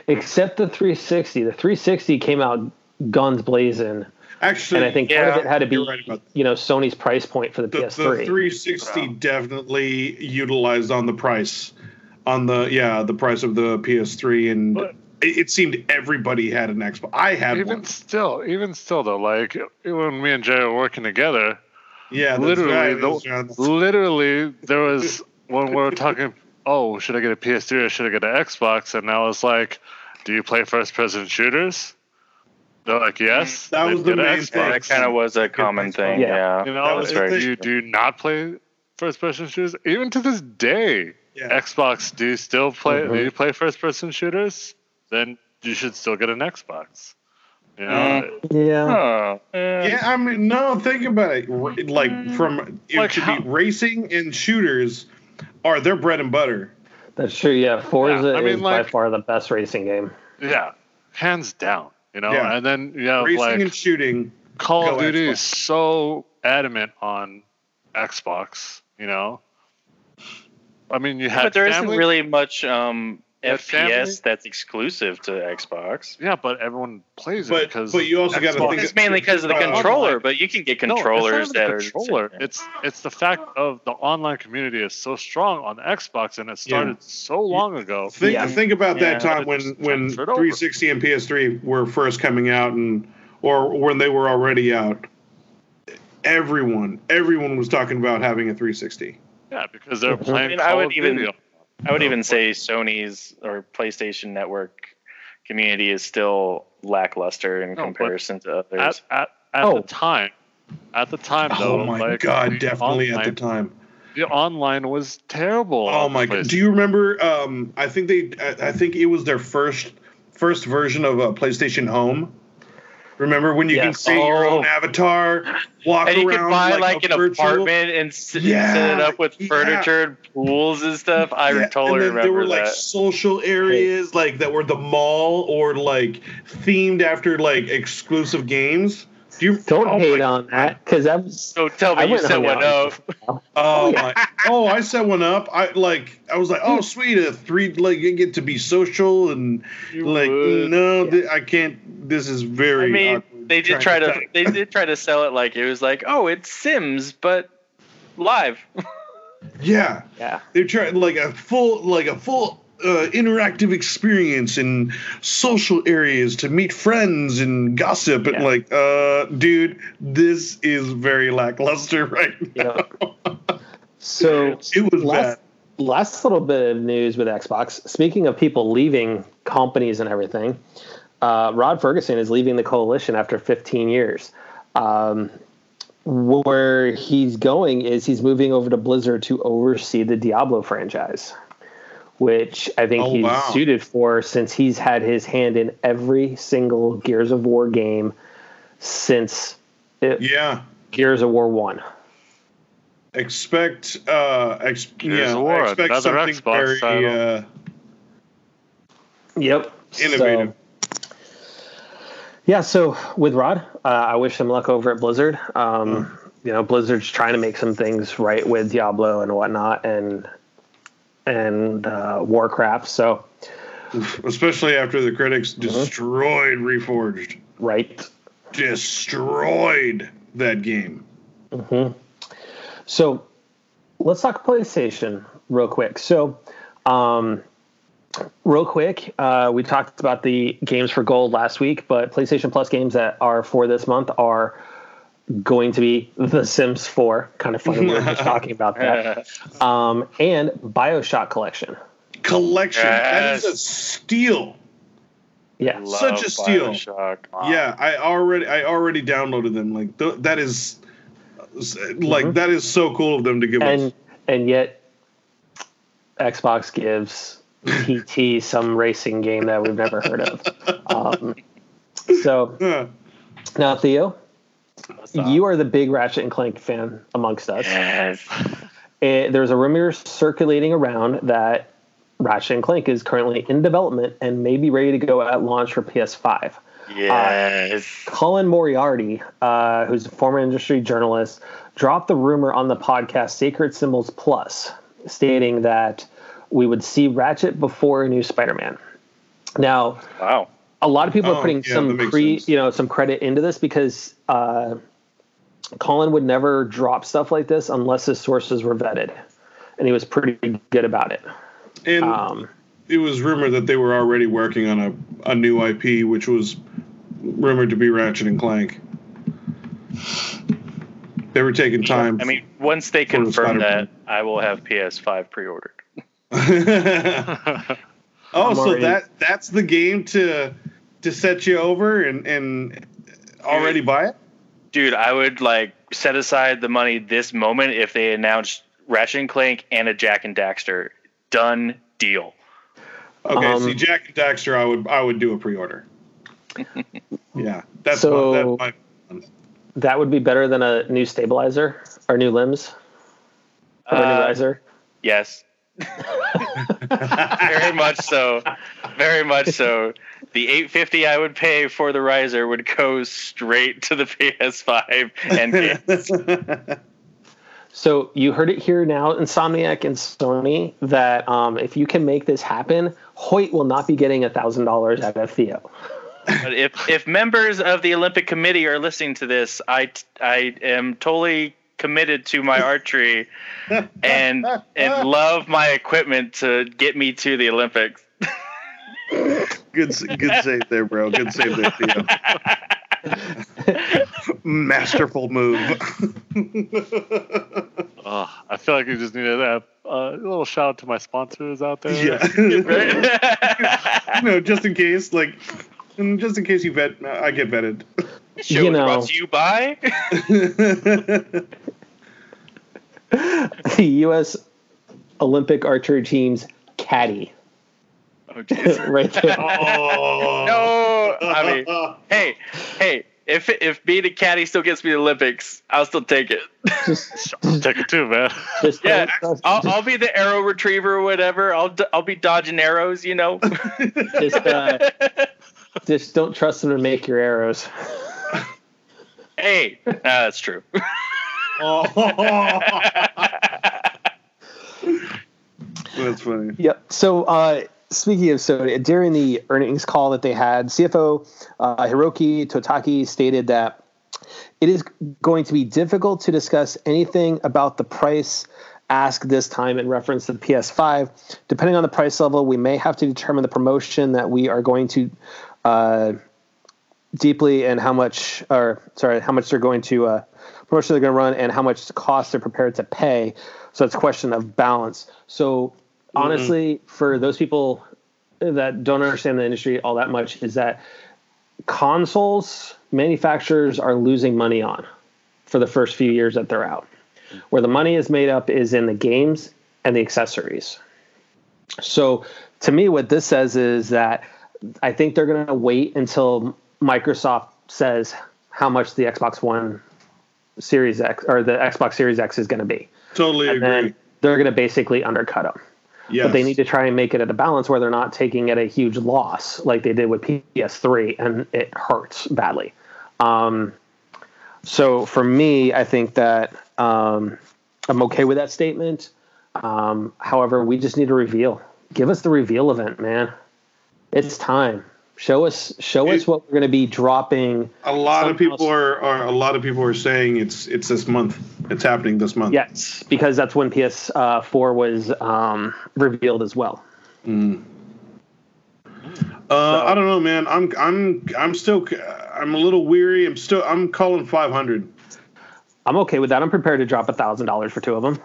Except the 360. The 360 came out guns blazing, Actually, and I think part of it had to be, you're right you know, Sony's price point for the, the, the PS3. The 360 definitely utilized on the price, on the yeah the price of the PS3, and But- it, it seemed everybody had an Xbox. I had even one. still, even still though, like when me and Jay were working together, Yeah, literally, right. the- [LAUGHS] literally there was when we were talking oh should i get a ps3 or should i get an xbox and i was like do you play first person shooters they're like yes That was the get an main Xbox. thing. That kind of was a common thing. Yeah. Yeah, you That know was very you true. do not play first person shooters even to this day yeah. xbox do you still play Mhm. do you play first person shooters then you should still get an xbox you know Mm. yeah. Oh. Yeah, I mean, no. Think about it. Like from it Like should how- be racing and shooters are their bread and butter. That's true. Yeah, Forza I mean, is by far the best racing game. yeah hands down you know Yeah. and then you have racing like and shooting. Call of Duty Xbox. is so adamant on Xbox, you know. I mean, you have but there family, not really much um, That FPS that's exclusive to Xbox. yeah, but everyone plays it But because but you also got to think It's mainly because of the uh, controller, but you can get controllers No, it's not controllers even that the are controller. It's it's the fact of the online community is so strong on Xbox, and it started so long ago. Think Yeah. think about that Yeah. time when when Transferred over. 360 and PS3 were first coming out, and or when they were already out. Everyone, everyone was talking about having a 360. Yeah, because they're playing. I mean, I would of even- Duty. I would even say Sony's or PlayStation Network community is still lackluster in No, comparison to others. at, at Oh. the time. At the time, though, Oh my like, god, the definitely at the time. The online was terrible. Oh my god! Do you remember? Um, I think they. I, I think it was their first first version of a PlayStation Home. Remember when you can Yes. see your Oh. own avatar, walk and you around could buy like, like, an virtual- apartment and Yeah, set it up with yeah. furniture and pools and stuff. I Yeah, totally and then remember there were like social areas like that were the mall or like themed after like exclusive games. Do you Don't oh hate my- on that because that was. So tell me I you went set one out. up. [LAUGHS] Oh, oh my! Oh, I set one up. I like. I was like, oh, sweet, a three. Like, you get to be social and You like. would. No, th- I can't. This is very. I mean, awkward they did try to type. they did try to sell it like it was like, oh, it's Sims, but live. [LAUGHS] Yeah, Yeah. they tried like a full, like a full uh, interactive experience in social areas to meet friends and gossip. And Yeah. like, uh, dude, this is very lackluster [LAUGHS] right now. Yeah. So It was last, bad. last little bit of news with Xbox. Speaking of people leaving companies and everything, uh, Rod Ferguson is leaving the coalition after 15 years. Um, where he's going is he's moving over to Blizzard to oversee the Diablo franchise, which I think Oh, he's wow. suited for since he's had his hand in every single Gears of War game since it, Yeah. Gears of War 1. Expect, uh, ex- Gears yeah, of War, expect another something Xbox very title. uh, Yep. innovative. So, yeah, so with Rod, uh, I wish him luck over at Blizzard. Um, You know, Blizzard's trying to make some things right with Diablo and whatnot, and and uh, Warcraft. So Especially after the critics Uh-huh. destroyed Reforged. right. Destroyed that game. So let's talk PlayStation real quick. So, um, real quick, uh, we talked about the games for gold last week, but PlayStation Plus games that are for this month are going to be The Sims 4. Kind of funny we're just talking about that. [LAUGHS] Um, and Bioshock Collection. Collection. That is a Yes. steal. Yeah. Love Such a steal. Bioshock. Wow. Yeah, I already I already downloaded them. Like th- that is like Mhm. that is so cool of them to give And us. and yet Xbox gives [LAUGHS] PT some racing game that we've never heard of. Um, so [LAUGHS] Huh. now Theo, What's up? You are the big Ratchet and Clank fan amongst us. Yes. [LAUGHS] Eh, there's a rumor circulating around that Ratchet and Clank is currently in development and may be ready to go at launch for PS5. Yes. Colin Moriarty, uh, who's a former industry journalist, dropped the rumor on the podcast Sacred Symbols Plus, stating that we would see Ratchet before a new Spider-Man. Now, wow. A lot of people Oh, are putting yeah, some makes pre, you know, some credit into this because uh, Colin would never drop stuff like this unless his sources were vetted, and he was pretty good about it. And Um, it was rumored that they were already working on a, a new IP, which was rumored to be Ratchet and Clank. They were taking time. I mean, once they For the confirm that, I will have PS5 pre-ordered. oh, I'm so already- that that's the game to to set you over and and already buy it. Dude, I would like set aside the money this moment if they announced Ratchet and Clank and a Jak and Daxter. Done deal. Okay, Um, see, Jak and Daxter, I would I would do a pre-order. [LAUGHS] yeah, that's So- my, that's that would be better than a new stabilizer or new limbs or a new Uh, riser. Yes. Very much so. Very much so. The 850 I would pay for the riser would go straight to the PS5 and games. [LAUGHS] So you heard it here now, Insomniac and Sony, that um, if you can make this happen, Hoyt will not be getting a thousand dollars out of Theo. But if if members of the Olympic Committee are listening to this, I I am totally committed to my archery and and [LAUGHS] love my equipment to get me to the Olympics. good good save there, bro. Good save there, Theo. Masterful move. [LAUGHS] Oh, I feel like you just needed a, a little shout out to my sponsors out there. yeah. [LAUGHS] you know, just in case, like, mm, just in case you vet, I get vetted. Show You is know. brought to you by. [LAUGHS] the U.S. Olympic archery team's caddy, Oh, [LAUGHS] jeez. right there. oh [LAUGHS] No, I mean, hey, hey, if if being a caddy still gets me the Olympics, I'll still take it. Just, I'll take it too, man. just Yeah, don't, I'll, I'll be the arrow retriever or whatever. I'll d- I'll be dodging arrows, you know. just, uh, just don't trust them to make your arrows. [LAUGHS] hey, nah, that's true. Oh, [LAUGHS] [LAUGHS] that's funny. Yep. So, uh, speaking of Sony, during the earnings call that they had, CFO uh, Hiroki Totoki stated that it is going to be difficult to discuss anything about the price ask this time in reference to the PS5. Depending on the price level, we may have to determine the promotion that we are going to uh, deeply and how much, or sorry, how much they're going to uh, promotion they're going to run and how much cost they're prepared to pay. So it's a question of balance. So honestly, for those people that don't understand the industry all that much, is that consoles manufacturers are losing money on for the first few years that they're out. Where the money is made up is in the games and the accessories. So to me, what this says is that I think they're going to wait until Microsoft says how much the Xbox One Series X or the Xbox Series X is going to be. Totally And agree. then they're going to basically undercut them. yes. But they need to try and make it at a balance where they're not taking it a huge loss like they did with PS3, and it hurts badly. Um, so for me, I think that um, I'm okay with that statement. Um, however, we just need a reveal. Give us the reveal event, man. It's time. Show us, show us what we're going to be dropping. a lot of people are, are a lot of people are saying it's it's this month. It's happening this month. Yes, because that's when PS4 was um, revealed as well. Uh, I don't know, man. I'm I'm I'm still I'm a little weary. I'm still I'm calling 500. I'm okay with that. I'm prepared to drop a thousand dollars for two of them.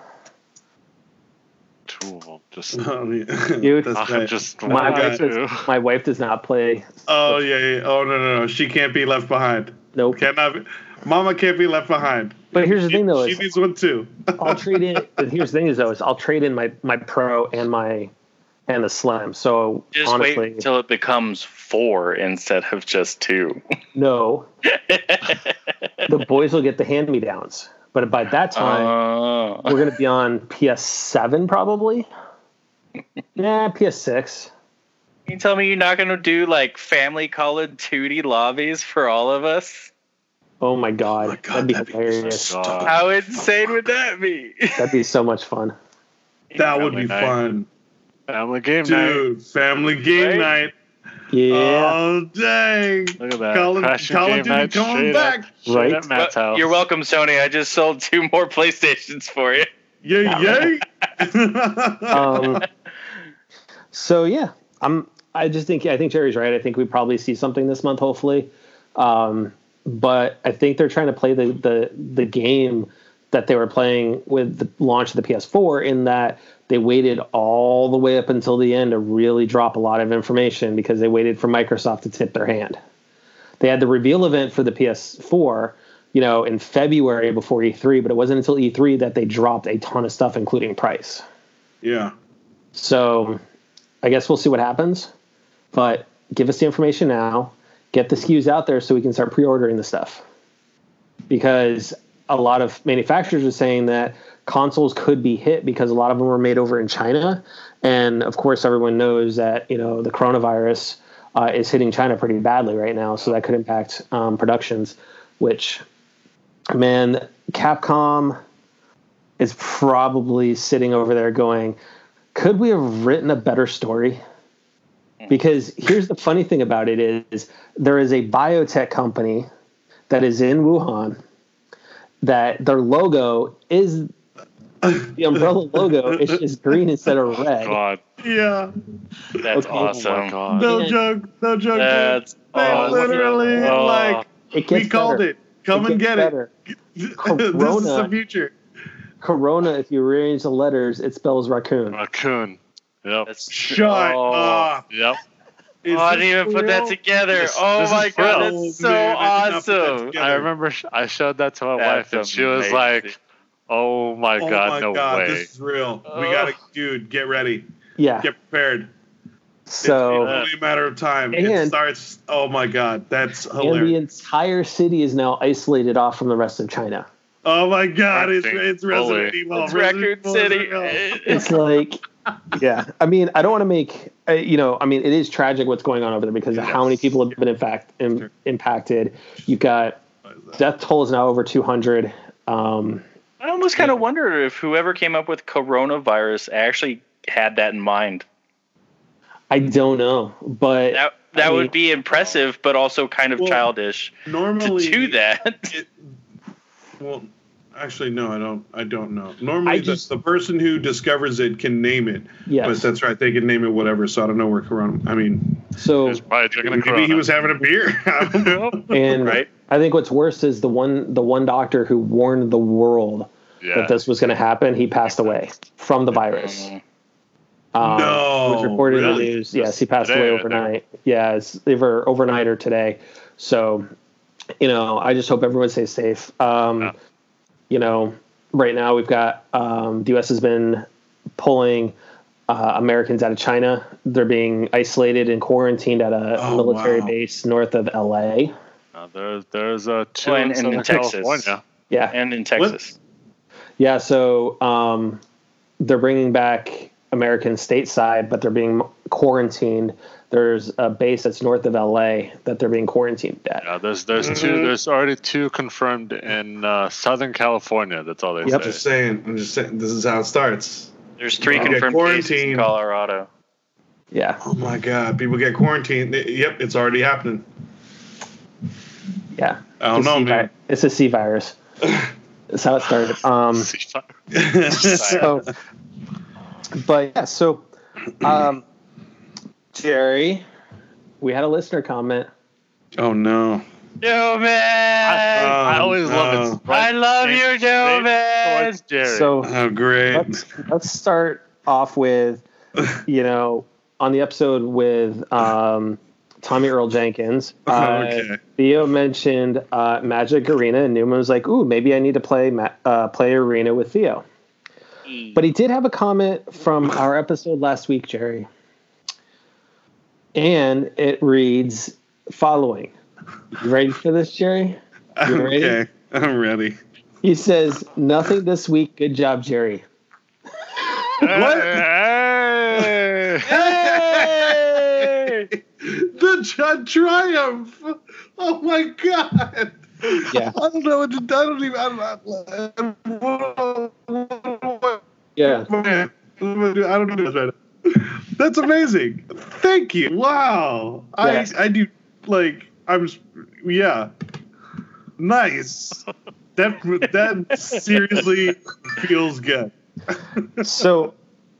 Two of them. Just, [LAUGHS] [LAUGHS] Dude. That's I right. just My wife, does, my wife does not play. Oh yeah, yeah. Oh no, no, no. She can't be left behind. Nope. Cannot. Be, Mama can't be left behind. But here's the She, thing, though, she is needs one too. [LAUGHS] I'll trade in. and Here's the thing, is though, is I'll trade in my my pro and my and the slim. So Just honestly, wait until it becomes four instead of just two. no, the boys will get the hand me downs. But by that time, Uh, we're gonna be on PS7 probably. [LAUGHS] Yeah, PS6. you tell me you're not going to do like family colored 2D lobbies for all of us? Oh my god, my God, that'd be that'd hilarious. so- God. How insane would that be? That'd be so much fun. that would be night. fun, family game night. dude. Family game Right? night. Yeah, Oh dang! Look at that. Call of, Crashing Call of Duty coming straight back. Up, Right? at Matt's house. You're welcome, Sony. I just sold two more [LAUGHS] PlayStations for you. Yay, yay! [LAUGHS] [LAUGHS] um, so yeah, I'm. I just think I think Jerry's right. I think we probably see something this month, hopefully. Um, but I think they're trying to play the the the game that they were playing with the launch of the PS4 in that they waited all the way up until the end to really drop a lot of information because they waited for Microsoft to tip their hand. They had the reveal event for the PS4, you know, in February before E3, but it wasn't until E3 that they dropped a ton of stuff, including price. yeah. So I guess we'll see what happens. But give us the information now. Get the SKUs out there so we can start pre-ordering the stuff. Because a lot of manufacturers are saying that consoles could be hit because a lot of them were made over in China, and of course everyone knows that you know the coronavirus uh, is hitting China pretty badly right now, so that could impact um, productions. Which, man, Capcom is probably sitting over there going, could we have written a better story? Because here's the funny thing about it is there is a biotech company that is in Wuhan that their logo is [LAUGHS] the umbrella logo is just green instead of oh, red. God. Yeah. That's Okay. Oh awesome. God. No Yeah. joke. No joke. That's They awesome. literally Oh. like It we gets called it. Come It and get better. it. [LAUGHS] this is the Corona. future. Corona, if you rearrange the letters, it spells raccoon. Raccoon. Yep. That's Shut oh. up. Yep. Is Oh, I didn't even for put that together. This- oh this my god, real. that's so Man, I did not put that awesome. together. I remember sh- I showed that to my That's wife, and she was amazing. like, "Oh my Oh god, my no god, way!" this is real. We gotta, dude, get ready. Yeah. Get prepared. So it's only a matter of time. it And- starts. Oh my god, that's and the entire city is now isolated off from the rest of China. oh my god, it's Acting it's Resident. Evil. It's Resident Raccoon Evil City. it's like yeah i mean i don't want to make uh, you know i mean it is tragic what's going on over there because of how many people have been in fact Im- impacted you've got. Death toll is now over 200. Um, I almost kind of wonder if whoever came up with coronavirus actually had that in mind. I don't know, but That that I mean- would be impressive, but also kind of Well, childish to do that. It, well, actually, no, I don't. I don't know. Normally, I the, just- the person who discovers it can name it. yes. But that's right; they can name it whatever. So I don't know where Corona. I mean, so He's probably drinking a maybe he was having a beer. [LAUGHS] I don't know. and Right. I think what's worse is the one the one doctor who warned the world yeah. that this was going to happen. He passed away from the virus. Um, No, was reported in really? the news. Yes, he passed Today, away overnight. Yeah, it's either overnight or today. So, you know, I just hope everyone stays safe. Um, Yeah. You know, right now we've got um, the U.S. has been pulling uh, Americans out of China. They're being isolated and quarantined at a Oh, military wow. base north of L.A. Uh, there's there's uh, two Well, in and- and in Texas. California. Yeah, And in Texas. Yeah, so um, they're bringing back Americans stateside, but they're being quarantined. There's a base that's north of LA that they're being quarantined at. Yeah, there's there's Mhm. two there's already two confirmed in uh, Southern California. That's all they Yep. I'm just saying. I'm just saying. This is how it starts. There's three People get confirmed cases in. Colorado. Yeah, Oh my God! People get quarantined. Yep, it's already happening. Yeah. I don't It's know, C man. vi- It's a C virus. That's how it started. [LAUGHS] Um, so, but yeah, so um, Jerry, we had a listener comment. oh no! Yo, man! I, I Oh, always love no. it. I love you, Joe, man! Jerry. So Oh great! let's let's start off with you know on the episode with um, Tommy Earl Jenkins. [LAUGHS] Uh, okay. Theo mentioned uh, Magic Arena, and Newman was like, "Ooh, maybe I need to play ma- uh, play Arena with Theo." But he did have a comment from our episode last week, Jerry, and it reads following. You ready for this, Jerry? You [LAUGHS] ready? Okay, I'm ready. He says, "Nothing this week. Good job, Jerry." [LAUGHS] Hey! The tri- triumph! Oh my god! Yeah. I don't know what to. I don't even. I don't. Yeah. I don't know this right now. That's amazing. Thank you. Wow. Yeah. I I do like I'm yeah. Nice. That that seriously feels good. So,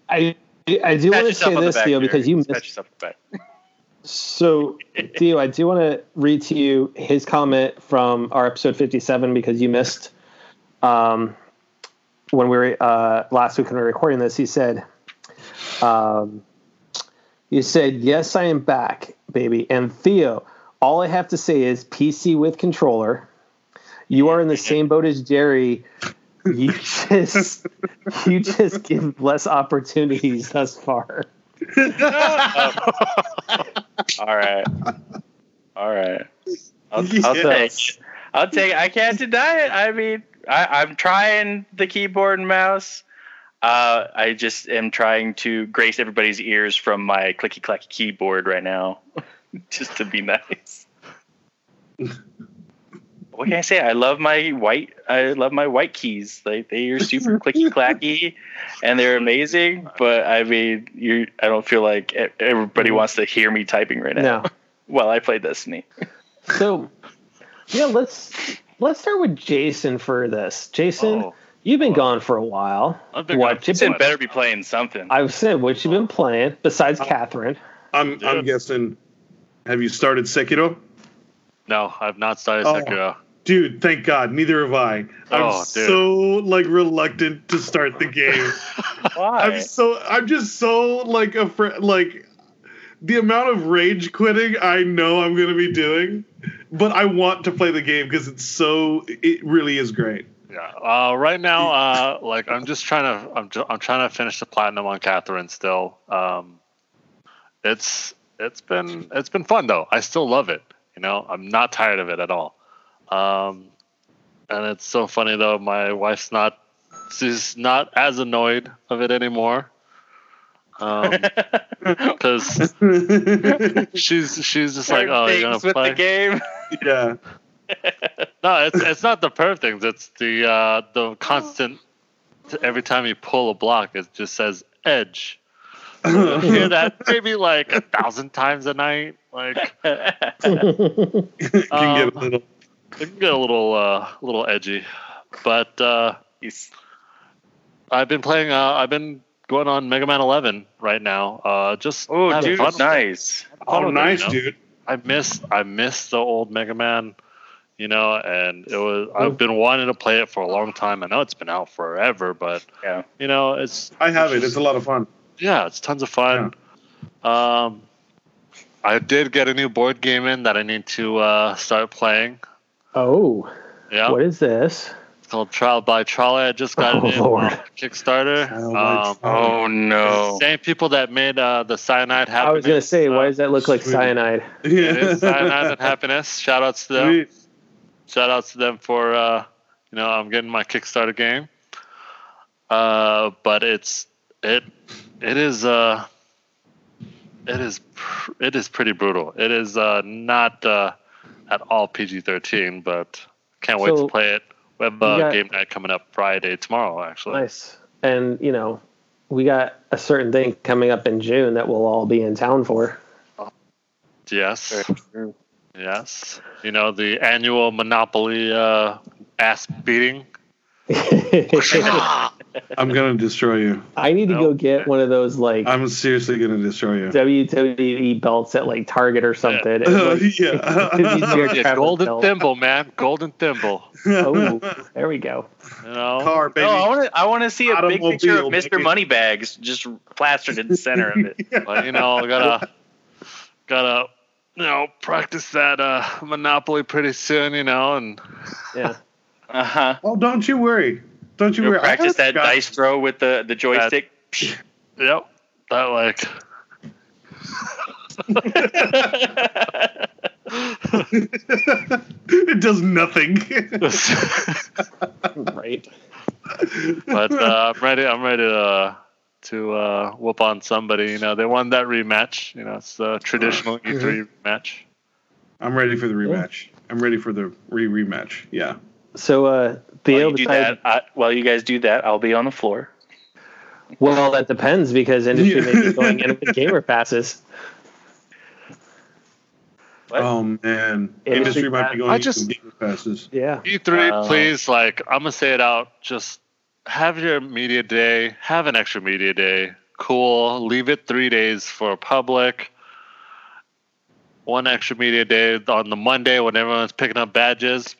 I I do Pat want to say this, back, Theo, because you Pat missed. So, Theo, I do want to read to you his comment from our episode 57 because you missed um, when we were uh, last week when we were recording this. He said, um, "You said yes, I am back, baby." And Theo, all I have to say is PC with controller. You are in the same boat as Jerry. You [LAUGHS] just you just give less opportunities thus far. [LAUGHS] All right. All right. I'll, [LAUGHS] I'll take it. I'll take it. I can't deny it. I mean, I, I'm trying the keyboard and mouse. Uh, I just am trying to grace everybody's ears from my clicky clacky keyboard right now, [LAUGHS] just to be nice. What can I say? I love my white. I love my white keys. Like they are super [LAUGHS] clicky clacky, and they're amazing. But I mean, you. I don't feel like everybody mm-hmm. wants to hear me typing right now. No. [LAUGHS] While I play Destiny. [LAUGHS] So, yeah, let's let's start with Jason for this. Jason, Oh, you've been gone for a while. I've been What gone you Jason been? better be playing something. I've said what you've been oh. playing besides uh, Catherine. I'm Yeah. I'm guessing. Have you started Sekiro? No, I've not started Oh. Sekiro. Dude, thank God. Neither have I. I'm Oh, so like reluctant to start the [LAUGHS] game. Why? I'm so I'm just so like afraid like the amount of rage quitting I know I'm gonna be doing, but I want to play the game because it's so it really is great. Yeah. Uh, right now, uh, like I'm just trying to, I'm, ju- I'm trying to finish the platinum on Catherine still. Um, it's, it's been, it's been fun though. I still love it. You know, I'm not tired of it at all. Um, and it's so funny though. My wife's not, she's not as annoyed of it anymore. Um, [LAUGHS] because she's, she's just like, oh, you're gonna with play. the game. yeah. [LAUGHS] No, it's it's not the perf things. It's the uh, the constant. Every time you pull a block, it just says edge. [LAUGHS] You hear that maybe like a thousand times a night. Like [LAUGHS] can get a Um, little. it can get a little uh, little edgy, but uh, He's- I've been playing. Uh, I've been going on Mega Man 11 right now. Uh, just oh, dude, fun nice. Fun Oh, with it, you nice, know? dude. I miss I miss the old Mega Man, you know, and it was I've been wanting to play it for a long time. I know it's been out forever, but Yeah. you know, it's I have it. just- It's a lot of fun. yeah, it's tons of fun. Um, I did get a new board game in that I need to uh, start playing. Oh, Yeah, what is this? it's called Trial by Trolley. I just got Oh, it in Lord. uh, Kickstarter. Um, Oh no. Same people that made uh, the Cyanide Happiness. I was gonna say, uh, why does that look like sweet. cyanide? [LAUGHS] It is Cyanide and Happiness. Shout outs to them. Sweet. shout outs to them for uh, you know I'm getting my Kickstarter game. Uh, but it's it it is uh it is pr- it is pretty brutal. It is uh, not uh, at all PG-13, but can't wait So, to play it. We have you uh, got- game night coming up Friday tomorrow actually. Nice. And you know, we got a certain thing coming up in June that we'll all be in town for. Yes. Yes. You know the annual Monopoly uh, ass beating. [LAUGHS] I'm gonna destroy you. I need to go get one of those like I'm seriously gonna destroy you. WWE belts at like Target or something. and, like, [LAUGHS] yeah. [LAUGHS] these are Yeah, golden belts. thimble, man. Golden thimble. Oh, there we go. You know. Car, baby. No, I want to. I want to see a big picture of Mr. Moneybags just plastered in the center of it. But you know, gotta gotta you know practice that uh, Monopoly pretty soon. You know, and Yeah. Uh huh. oh, don't you worry. Don't you You'll worry. I practice that got- dice throw with the the joystick. yep, that like. [LAUGHS] it does nothing. [LAUGHS] Right. but [LAUGHS] uh, I'm ready. I'm ready to to uh, whoop on somebody. You know, they won that rematch. You know, it's a traditional E3 match. I'm ready for the rematch. I'm ready for the re rematch. Yeah. So, uh, While Theo, you do besides, that, I, while you guys do that, I'll be on the floor. well, that depends because industry may be going in with gamer [LAUGHS] passes. What? Oh man, Industry industry might be going I into just- some game passes. Yeah. E3, Uh, please, like, I'm gonna say it out. Just have your media day. Have an extra media day. Cool. Leave it three days for public. One extra media day on the Monday when everyone's picking up badges.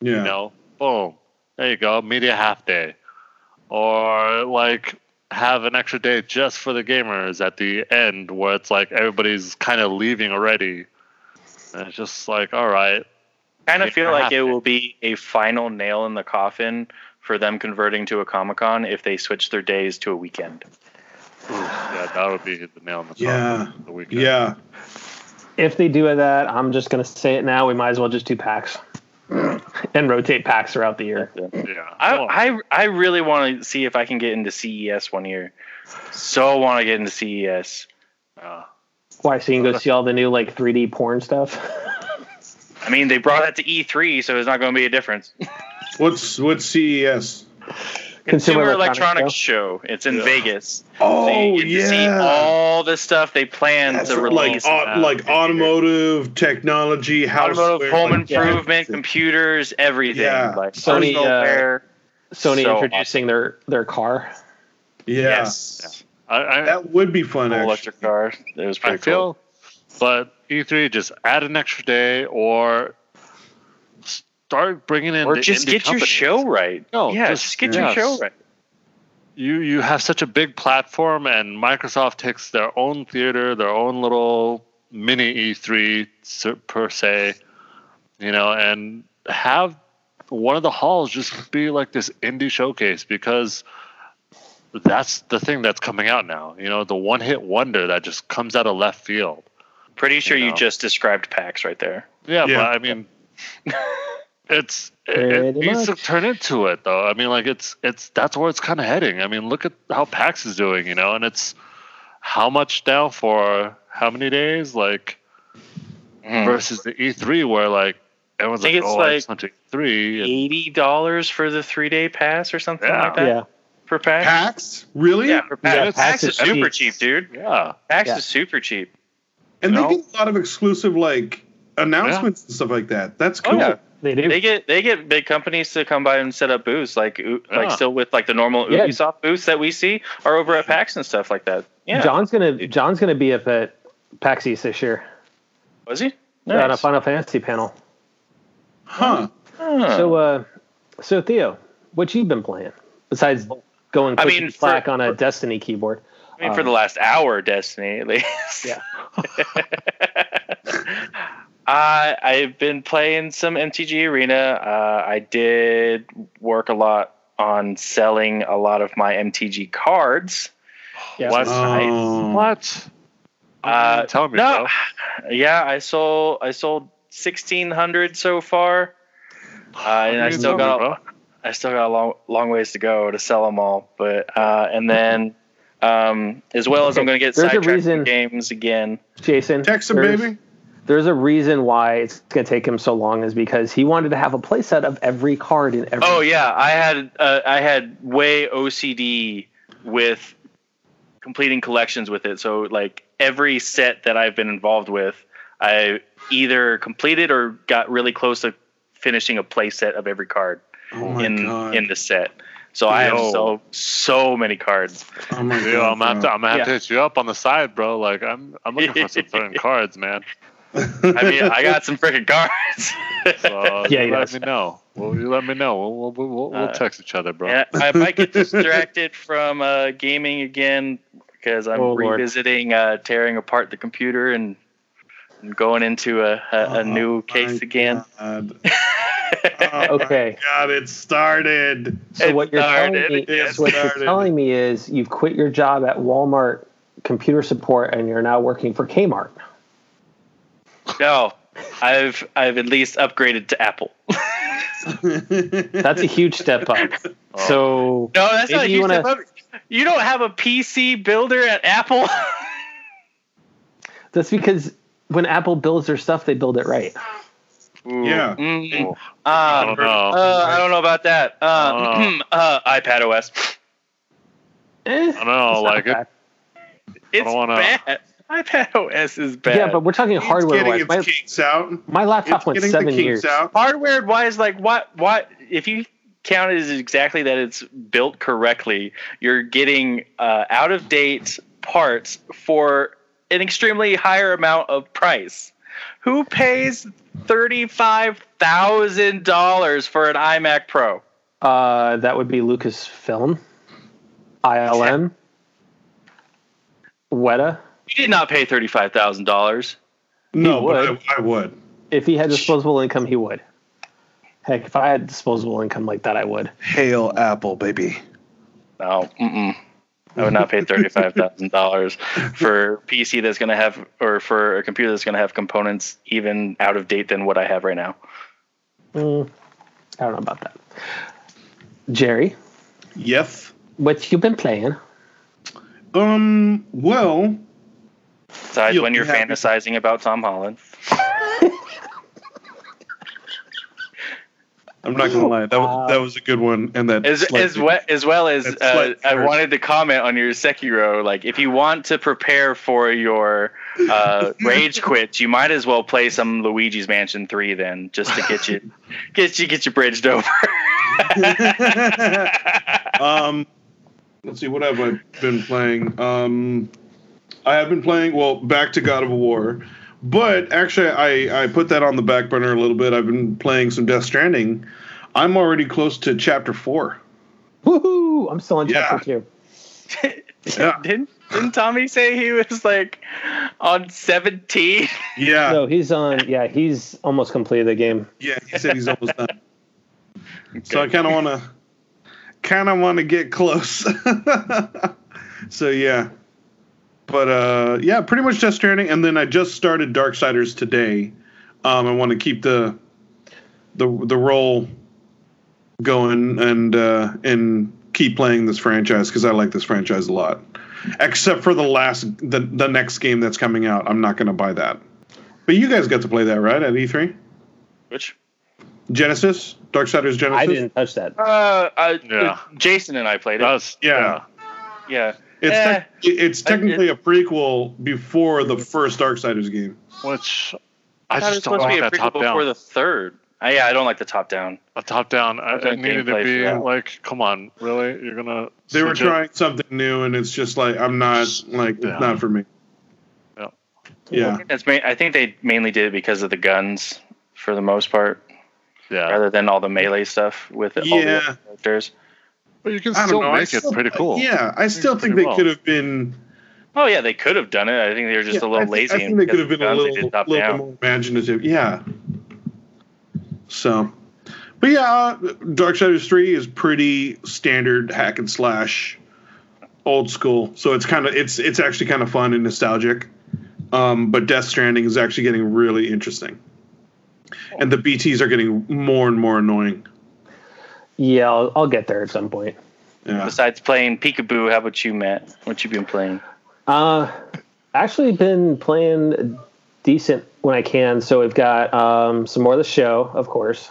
Yeah. You know, boom. There you go. Media half day. Or like have an extra day just for the gamers at the end where it's like everybody's kind of leaving already. And it's just like, all right, kind of feel like it to. will be a final nail in the coffin for them converting to a Comic Con if they switch their days to a weekend. yeah, that would be the nail in the coffin. Yeah. The weekend. Yeah. If they do that, I'm just gonna say it now. We might as well just do packs and rotate packs throughout the year. Yeah. I, Well, I I really want to see if I can get into CES one year. So want to get into CES. uh, Why? So you can go see all the new like 3D porn stuff. I mean, they brought that to E3, so it's not going to be a difference. What's what's CES? Consumer Electronics Electronics Show. It's in Yeah. Vegas. Oh so you get to see yeah. all the stuff they plan That's to like release. au- like automotive technology, house automotive, home like, improvement, computers, everything. Yeah. Like Sony, uh. Sony So introducing their their car. Yeah. Yes. I, I, That would be fun. Actually. electric car. It was pretty I feel, but E3 just add an extra day or start bringing in. Or the just indie get your show right. No, yeah, just- just, get yes. your show right. you you have such a big platform and Microsoft takes their own theater, their own little mini E3 per se, you know, and have one of the halls just be like this indie showcase because that's the thing that's coming out now. You know, the one hit wonder that just comes out of left field. Pretty sure You you just described PAX right there. Yeah, Yeah. but I mean, [LAUGHS] it's it, Pretty it needs to turn into it though. I mean, like it's it's that's where it's kind of heading. I mean, look at how PAX is doing, you know, and it's how much now for how many days, like Mhm. versus the E3 where like Everyone's think like, it's oh, like Ice Hunting 3. and- eighty dollars for the three day pass or something Yeah. like that Yeah. for PAX. PAX? Really? Yeah, for PAX. Yeah, PAX, PAX is is super cheap. cheap, dude. Yeah. PAX Yeah. is super cheap. And You they know? get a lot of exclusive like announcements and stuff like that. That's Oh, cool. yeah. They do. They get they get big companies to come by and set up booths, like U- like Yeah. still with like the normal Yeah. Ubisoft booths that we see are over at PAX and stuff like that. Yeah, John's gonna John's gonna be up at PAX East this year was he? on a Nice. Final Fantasy panel. Huh. Huh. So, uh, so Theo, what you been playing besides going I mean, slack for- on a Destiny keyboard? I mean, for um, the last hour, Destiny at least. Yeah. [LAUGHS] [LAUGHS] uh, I've been playing some MTG Arena. Uh, I did work a lot on selling a lot of my MTG cards. Yeah. What? Oh. What? Uh, Tell me, no, bro. [LAUGHS] yeah, I sold I sold sixteen hundred so far, uh, and I still tell me, got. I still got a long long ways to go to sell them all. But uh, and then um, as well as I'm going to get There's sidetracked from reason- games again. Jason, Texan there's, baby. There's a reason why it's going to take him so long, is because he wanted to have a playset of every card in every. Oh yeah, I had uh, I had way OCD with completing collections with it. So like every set that I've been involved with, I either completed or got really close to finishing a play set of every card Oh in god. in the set. So I have so so many cards. oh my Yo, god. I'm gonna have to, I'm gonna have Yeah. to hit you up on the side, bro. Like I'm, I'm looking for some [LAUGHS] certain cards, man. I mean, I got some freaking cards. [LAUGHS] So [LAUGHS] Yeah, you he let does. me know. Well, you let me know. We'll, we'll, we'll, we'll, we'll Uh, text each other, bro. And I might get [LAUGHS] distracted from uh, gaming again because I'm Oh, revisiting uh, tearing apart the computer and, and going into a, a, a new Oh case again. God. Oh Okay. my god, it started. So It what you're telling me, It so what you're telling me is you've quit your job at Walmart computer support and you're now working for Kmart. No, I've I've at least upgraded to Apple. [LAUGHS] That's a huge step up. Oh. So No, that's not a Maybe you huge wanna- step up. You don't have a PC builder at Apple. [LAUGHS] that's because when Apple builds their stuff, they build it right. Yeah. Mm, Oh, uh, I don't know. uh, I don't know about that. Uh, Oh. [CLEARS THROAT] uh, iPad OS. Eh, I don't know. it's Like it, bad. It's don't wanna- bad. iPad OS is bad. Yeah, but we're talking It's hardware getting wise. its My, kinks out. my laptop It's went getting seven the kinks years. out. hardware wise, like what what if you count it as exactly that it's built correctly, you're getting uh, out of date parts for an extremely higher amount of price. Who pays thirty five thousand dollars for an iMac Pro? Uh, that would be Lucasfilm, ILM, Weta. You did not pay thirty five thousand dollars. No, He but would. I, I would. If he had disposable income, he would. Heck, if I had disposable income like that, I would. Hail Apple, baby. No, mm-mm. I would not pay thirty five thousand dollars [LAUGHS] for PC that's going to have, or for a computer that's going to have components even out of date than what I have right now. Mm, I don't know about that. Jerry, Yes. what you been playing? Um. Well. Besides, You'll when you're happy. fantasizing about Tom Holland, I'm not gonna lie. That was, that was a good one, and that as as well as well as uh, I wanted to comment on your Sekiro. Like, if you want to prepare for your uh, [LAUGHS] rage quit, you might as well play some Luigi's Mansion Three then, just to get you [LAUGHS] get you get you bridged over. [LAUGHS] um, let's see. What have I been playing? Um, I have been playing. Well, back to God of War, but actually, I I put that on the back burner a little bit. I've been playing some Death Stranding. I'm already close to chapter four. Woohoo! I'm still in Yeah. chapter two. [LAUGHS] Yeah. didn't didn't Tommy say he was like on seventeen? Yeah, No, he's on. Yeah, he's almost completed the game. yeah. He said he's almost done. [LAUGHS] So I kind of want to, kind of want to get close. [LAUGHS] so yeah, but uh, yeah, pretty much Death Stranding, and then I just started Darksiders today. Um, I want to keep the the the roll going and uh, and keep playing this franchise because I like this franchise a lot. Except for the last the the next game that's coming out, I'm not going to buy that. But you guys got to play that right at E E3. Which Genesis, Darksiders Genesis. I didn't touch that. Uh, I, Yeah. Jason and I played it. That's Yeah. yeah. It's Eh. tec- it's I- technically a prequel before the first Darksiders game. which I I thought it was just don't supposed to like be a that prequel top before the third. Uh, yeah, I don't like the top down. A top down. I, Okay, it needed to be like, come on, really? You're gonna? They were switch it? trying something new, and it's just like I'm not like Yeah. it's not for me. Yeah. Yeah. That's ma- I think they mainly did it because of the guns, for the most part, Yeah, rather than all the melee stuff with all the Yeah. characters. But you can I don't still know. I make it pretty cool. Yeah, I still think they well. could have been. Oh yeah, they could have done it. I think they were just yeah, a little I think, lazy. I think and they could have been a little, guns, they did top little bit more imaginative. Yeah. So, but yeah, uh, Darksiders Three is pretty standard hack and slash, old school. So it's kind of it's it's actually kind of fun and nostalgic. Um, but Death Stranding is actually getting really interesting, and the BTS are getting more and more annoying. Yeah, I'll, I'll get there at some point. Yeah. Besides playing Peekaboo, how about you, Matt? What you been playing? Uh, actually been playing decent when I can. So we've got um, some more of the show, of course.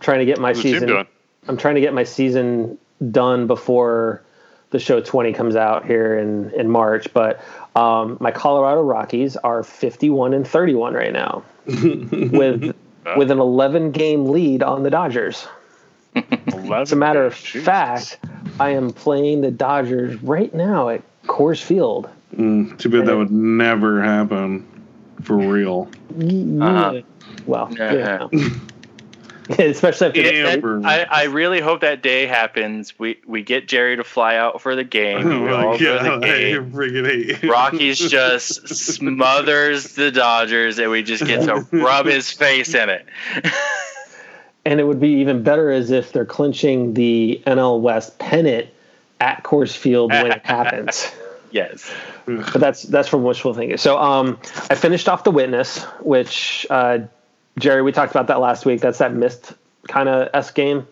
trying to get my How's the team season. I'm trying to get my season done before the show 20 comes out here in in March. But um, my Colorado Rockies are 51 and 31 right now, [LAUGHS] with with an 11 game lead on the Dodgers. As a matter of fact, I am playing the Dodgers right now at Coors Field. Mm, too bad that would never happen for real. Y- Uh-huh. yeah. Well, Yeah. yeah. [LAUGHS] especially after Yeah. That- Amber. I, I really hope that day happens. We we get Jerry to fly out for the game. Oh We all go to God, the [LAUGHS] game. freaking. Rockies [LAUGHS] just smothers the Dodgers, and we just get to rub his face in it. And it would be even better as if they're clinching the NL West pennant at Coors Field when it happens. [LAUGHS] yes. But that's that's from wishful thinking. So um, I finished off the Witness, which uh, Jerry, we talked about that last week. That's that missed kind of s game.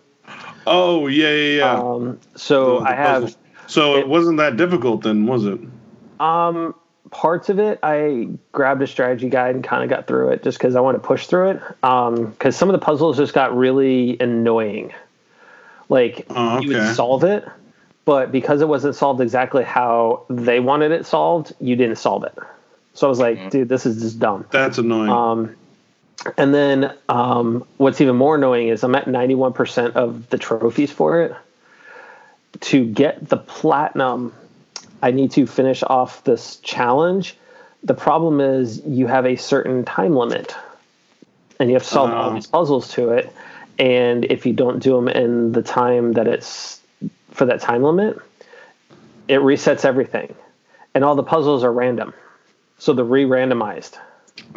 Oh yeah, yeah, yeah. Um, so Oh, the I have puzzle. So it, wasn't that difficult then, was it? Um, parts of it, I grabbed a strategy guide and kind of got through it just because I want to push through it. Um, because some of the puzzles just got really annoying. Like Oh, you would solve it, but because it wasn't solved exactly how they wanted it solved, you didn't solve it. So I was like, dude, this is just dumb. That's annoying. Um, and then um, what's even more annoying is I'm at 91% of the trophies for it. To get the platinum, I need to finish off this challenge. The problem is you have a certain time limit, and you have to solve all these puzzles to it. And if you don't do them in the time that it's for that time limit, it resets everything, and all the puzzles are random, so they're re-randomized.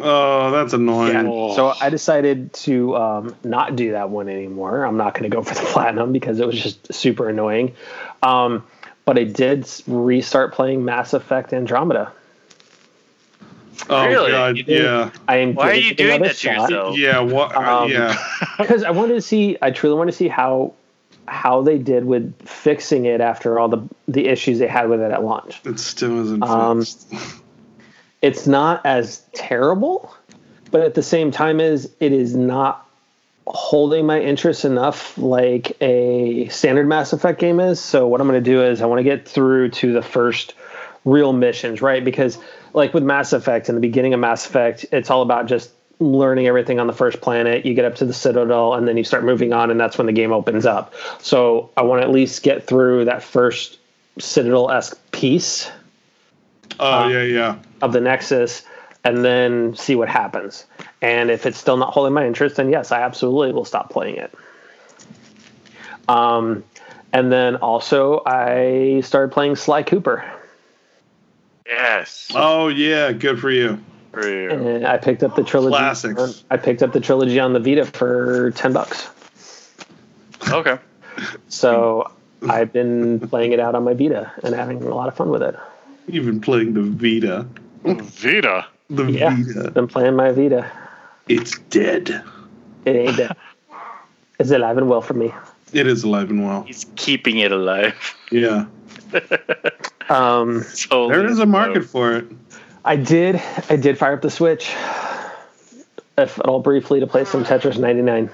oh, that's annoying. Yeah. Oh. So I decided to um, not do that one anymore. I'm not going to go for the [LAUGHS] platinum because it was just super annoying. Um, but I did restart playing Mass Effect Andromeda. Oh Really? god, yeah, I am Why are you doing another that to shot yourself? yeah. What? Um, yeah. [LAUGHS] because I wanted to see. I truly want to see how how they did with fixing it after all the the issues they had with it at launch. It still isn't um, fixed. it's not as terrible, but at the same time is it is not holding my interest enough like a standard Mass Effect game is. So what I'm going to do is I want to get through to the first real missions, right? Because like with Mass Effect in the beginning of Mass Effect, it's all about just learning everything on the first planet. You get up to the Citadel and then you start moving on and that's when the game opens up. So I want to at least get through that first Citadel-esque piece Oh uh, yeah, yeah. of the Nexus and then see what happens. And if it's still not holding my interest, then yes, I absolutely will stop playing it. Um, and then also I started playing Sly Cooper, Yes. Oh yeah, good for you. For you. and I picked up the trilogy. Classics. I picked up the trilogy on the Vita for ten bucks. Okay. So I've been playing it out on my Vita and having a lot of fun with it. You've been playing the Vita. Vita. The Yeah, Vita. been playing my Vita. It's dead. It ain't dead. [LAUGHS] It's alive and well for me. It is alive and well. He's keeping it alive. Yeah. [LAUGHS] Um, So There is a market for it. I did. I did fire up the Switch. if at all briefly, to play some Tetris 99.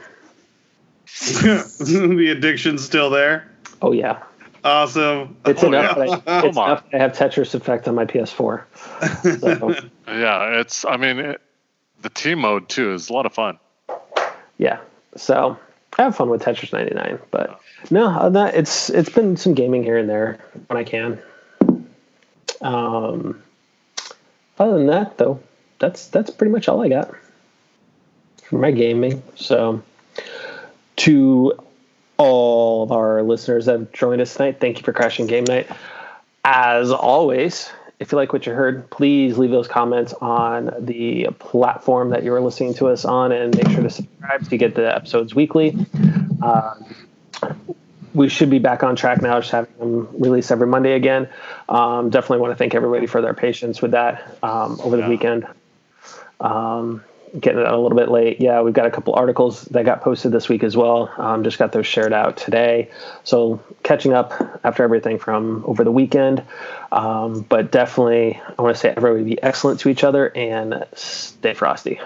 [LAUGHS] the addiction's still there. Oh yeah, Awesome. it's Oh, enough. yeah. I, [LAUGHS] it's Come enough I have Tetris Effect on my PS4. So, [LAUGHS] Yeah, it's. I mean, it, the team mode too is a lot of fun. yeah, so I have fun with Tetris 99. But no, that, it's it's been some gaming here and there when I can. Um, other than that, though, that's that's pretty much all I got for my gaming. So, to all of our listeners that have joined us tonight, thank you for crashing game night. As always, if you like what you heard, please leave those comments on the platform that you're listening to us on, and make sure to subscribe so you get the episodes weekly. Um, we should be back on track now, just having them release every Monday again. Um, definitely want to thank everybody for their patience with that um, over the Yeah. weekend. Um, getting it out a little bit late. Yeah, we've got a couple articles that got posted this week as well. Um, just got those shared out today. So catching up after everything from over the weekend. Um, but definitely, I want to say everybody be excellent to each other and stay frosty.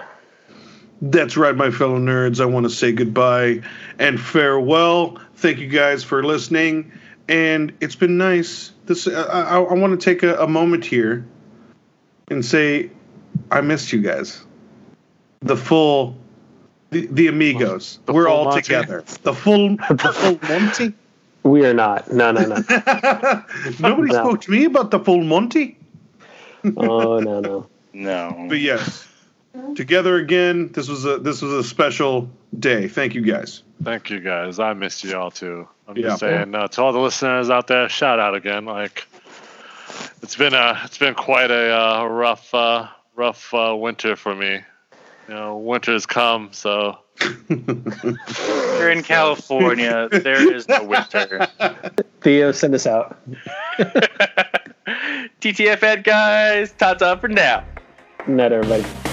That's right, my fellow nerds. I want to say goodbye and farewell. Thank you guys for listening, and it's been nice. This I, I, I want to take a, a moment here and say I missed you guys. The full, the, the amigos. The We're all Monty? together. The full, [LAUGHS] the full Monty. We are not. No, no, no. [LAUGHS] Nobody No. spoke to me about the full Monty. oh, no, no. [LAUGHS] No. But yes, together again. This was a this was a special day. Thank you guys. Thank you guys. I missed you all too. I'm Yeah. just saying uh, to all the listeners out there, shout out again. Like it's been a it's been quite a uh, rough uh, rough uh, winter for me. You know, winter's come, so You're in California. there is no winter. Theo, send us out. [LAUGHS] TTFN guys, ta ta for now. Night, everybody.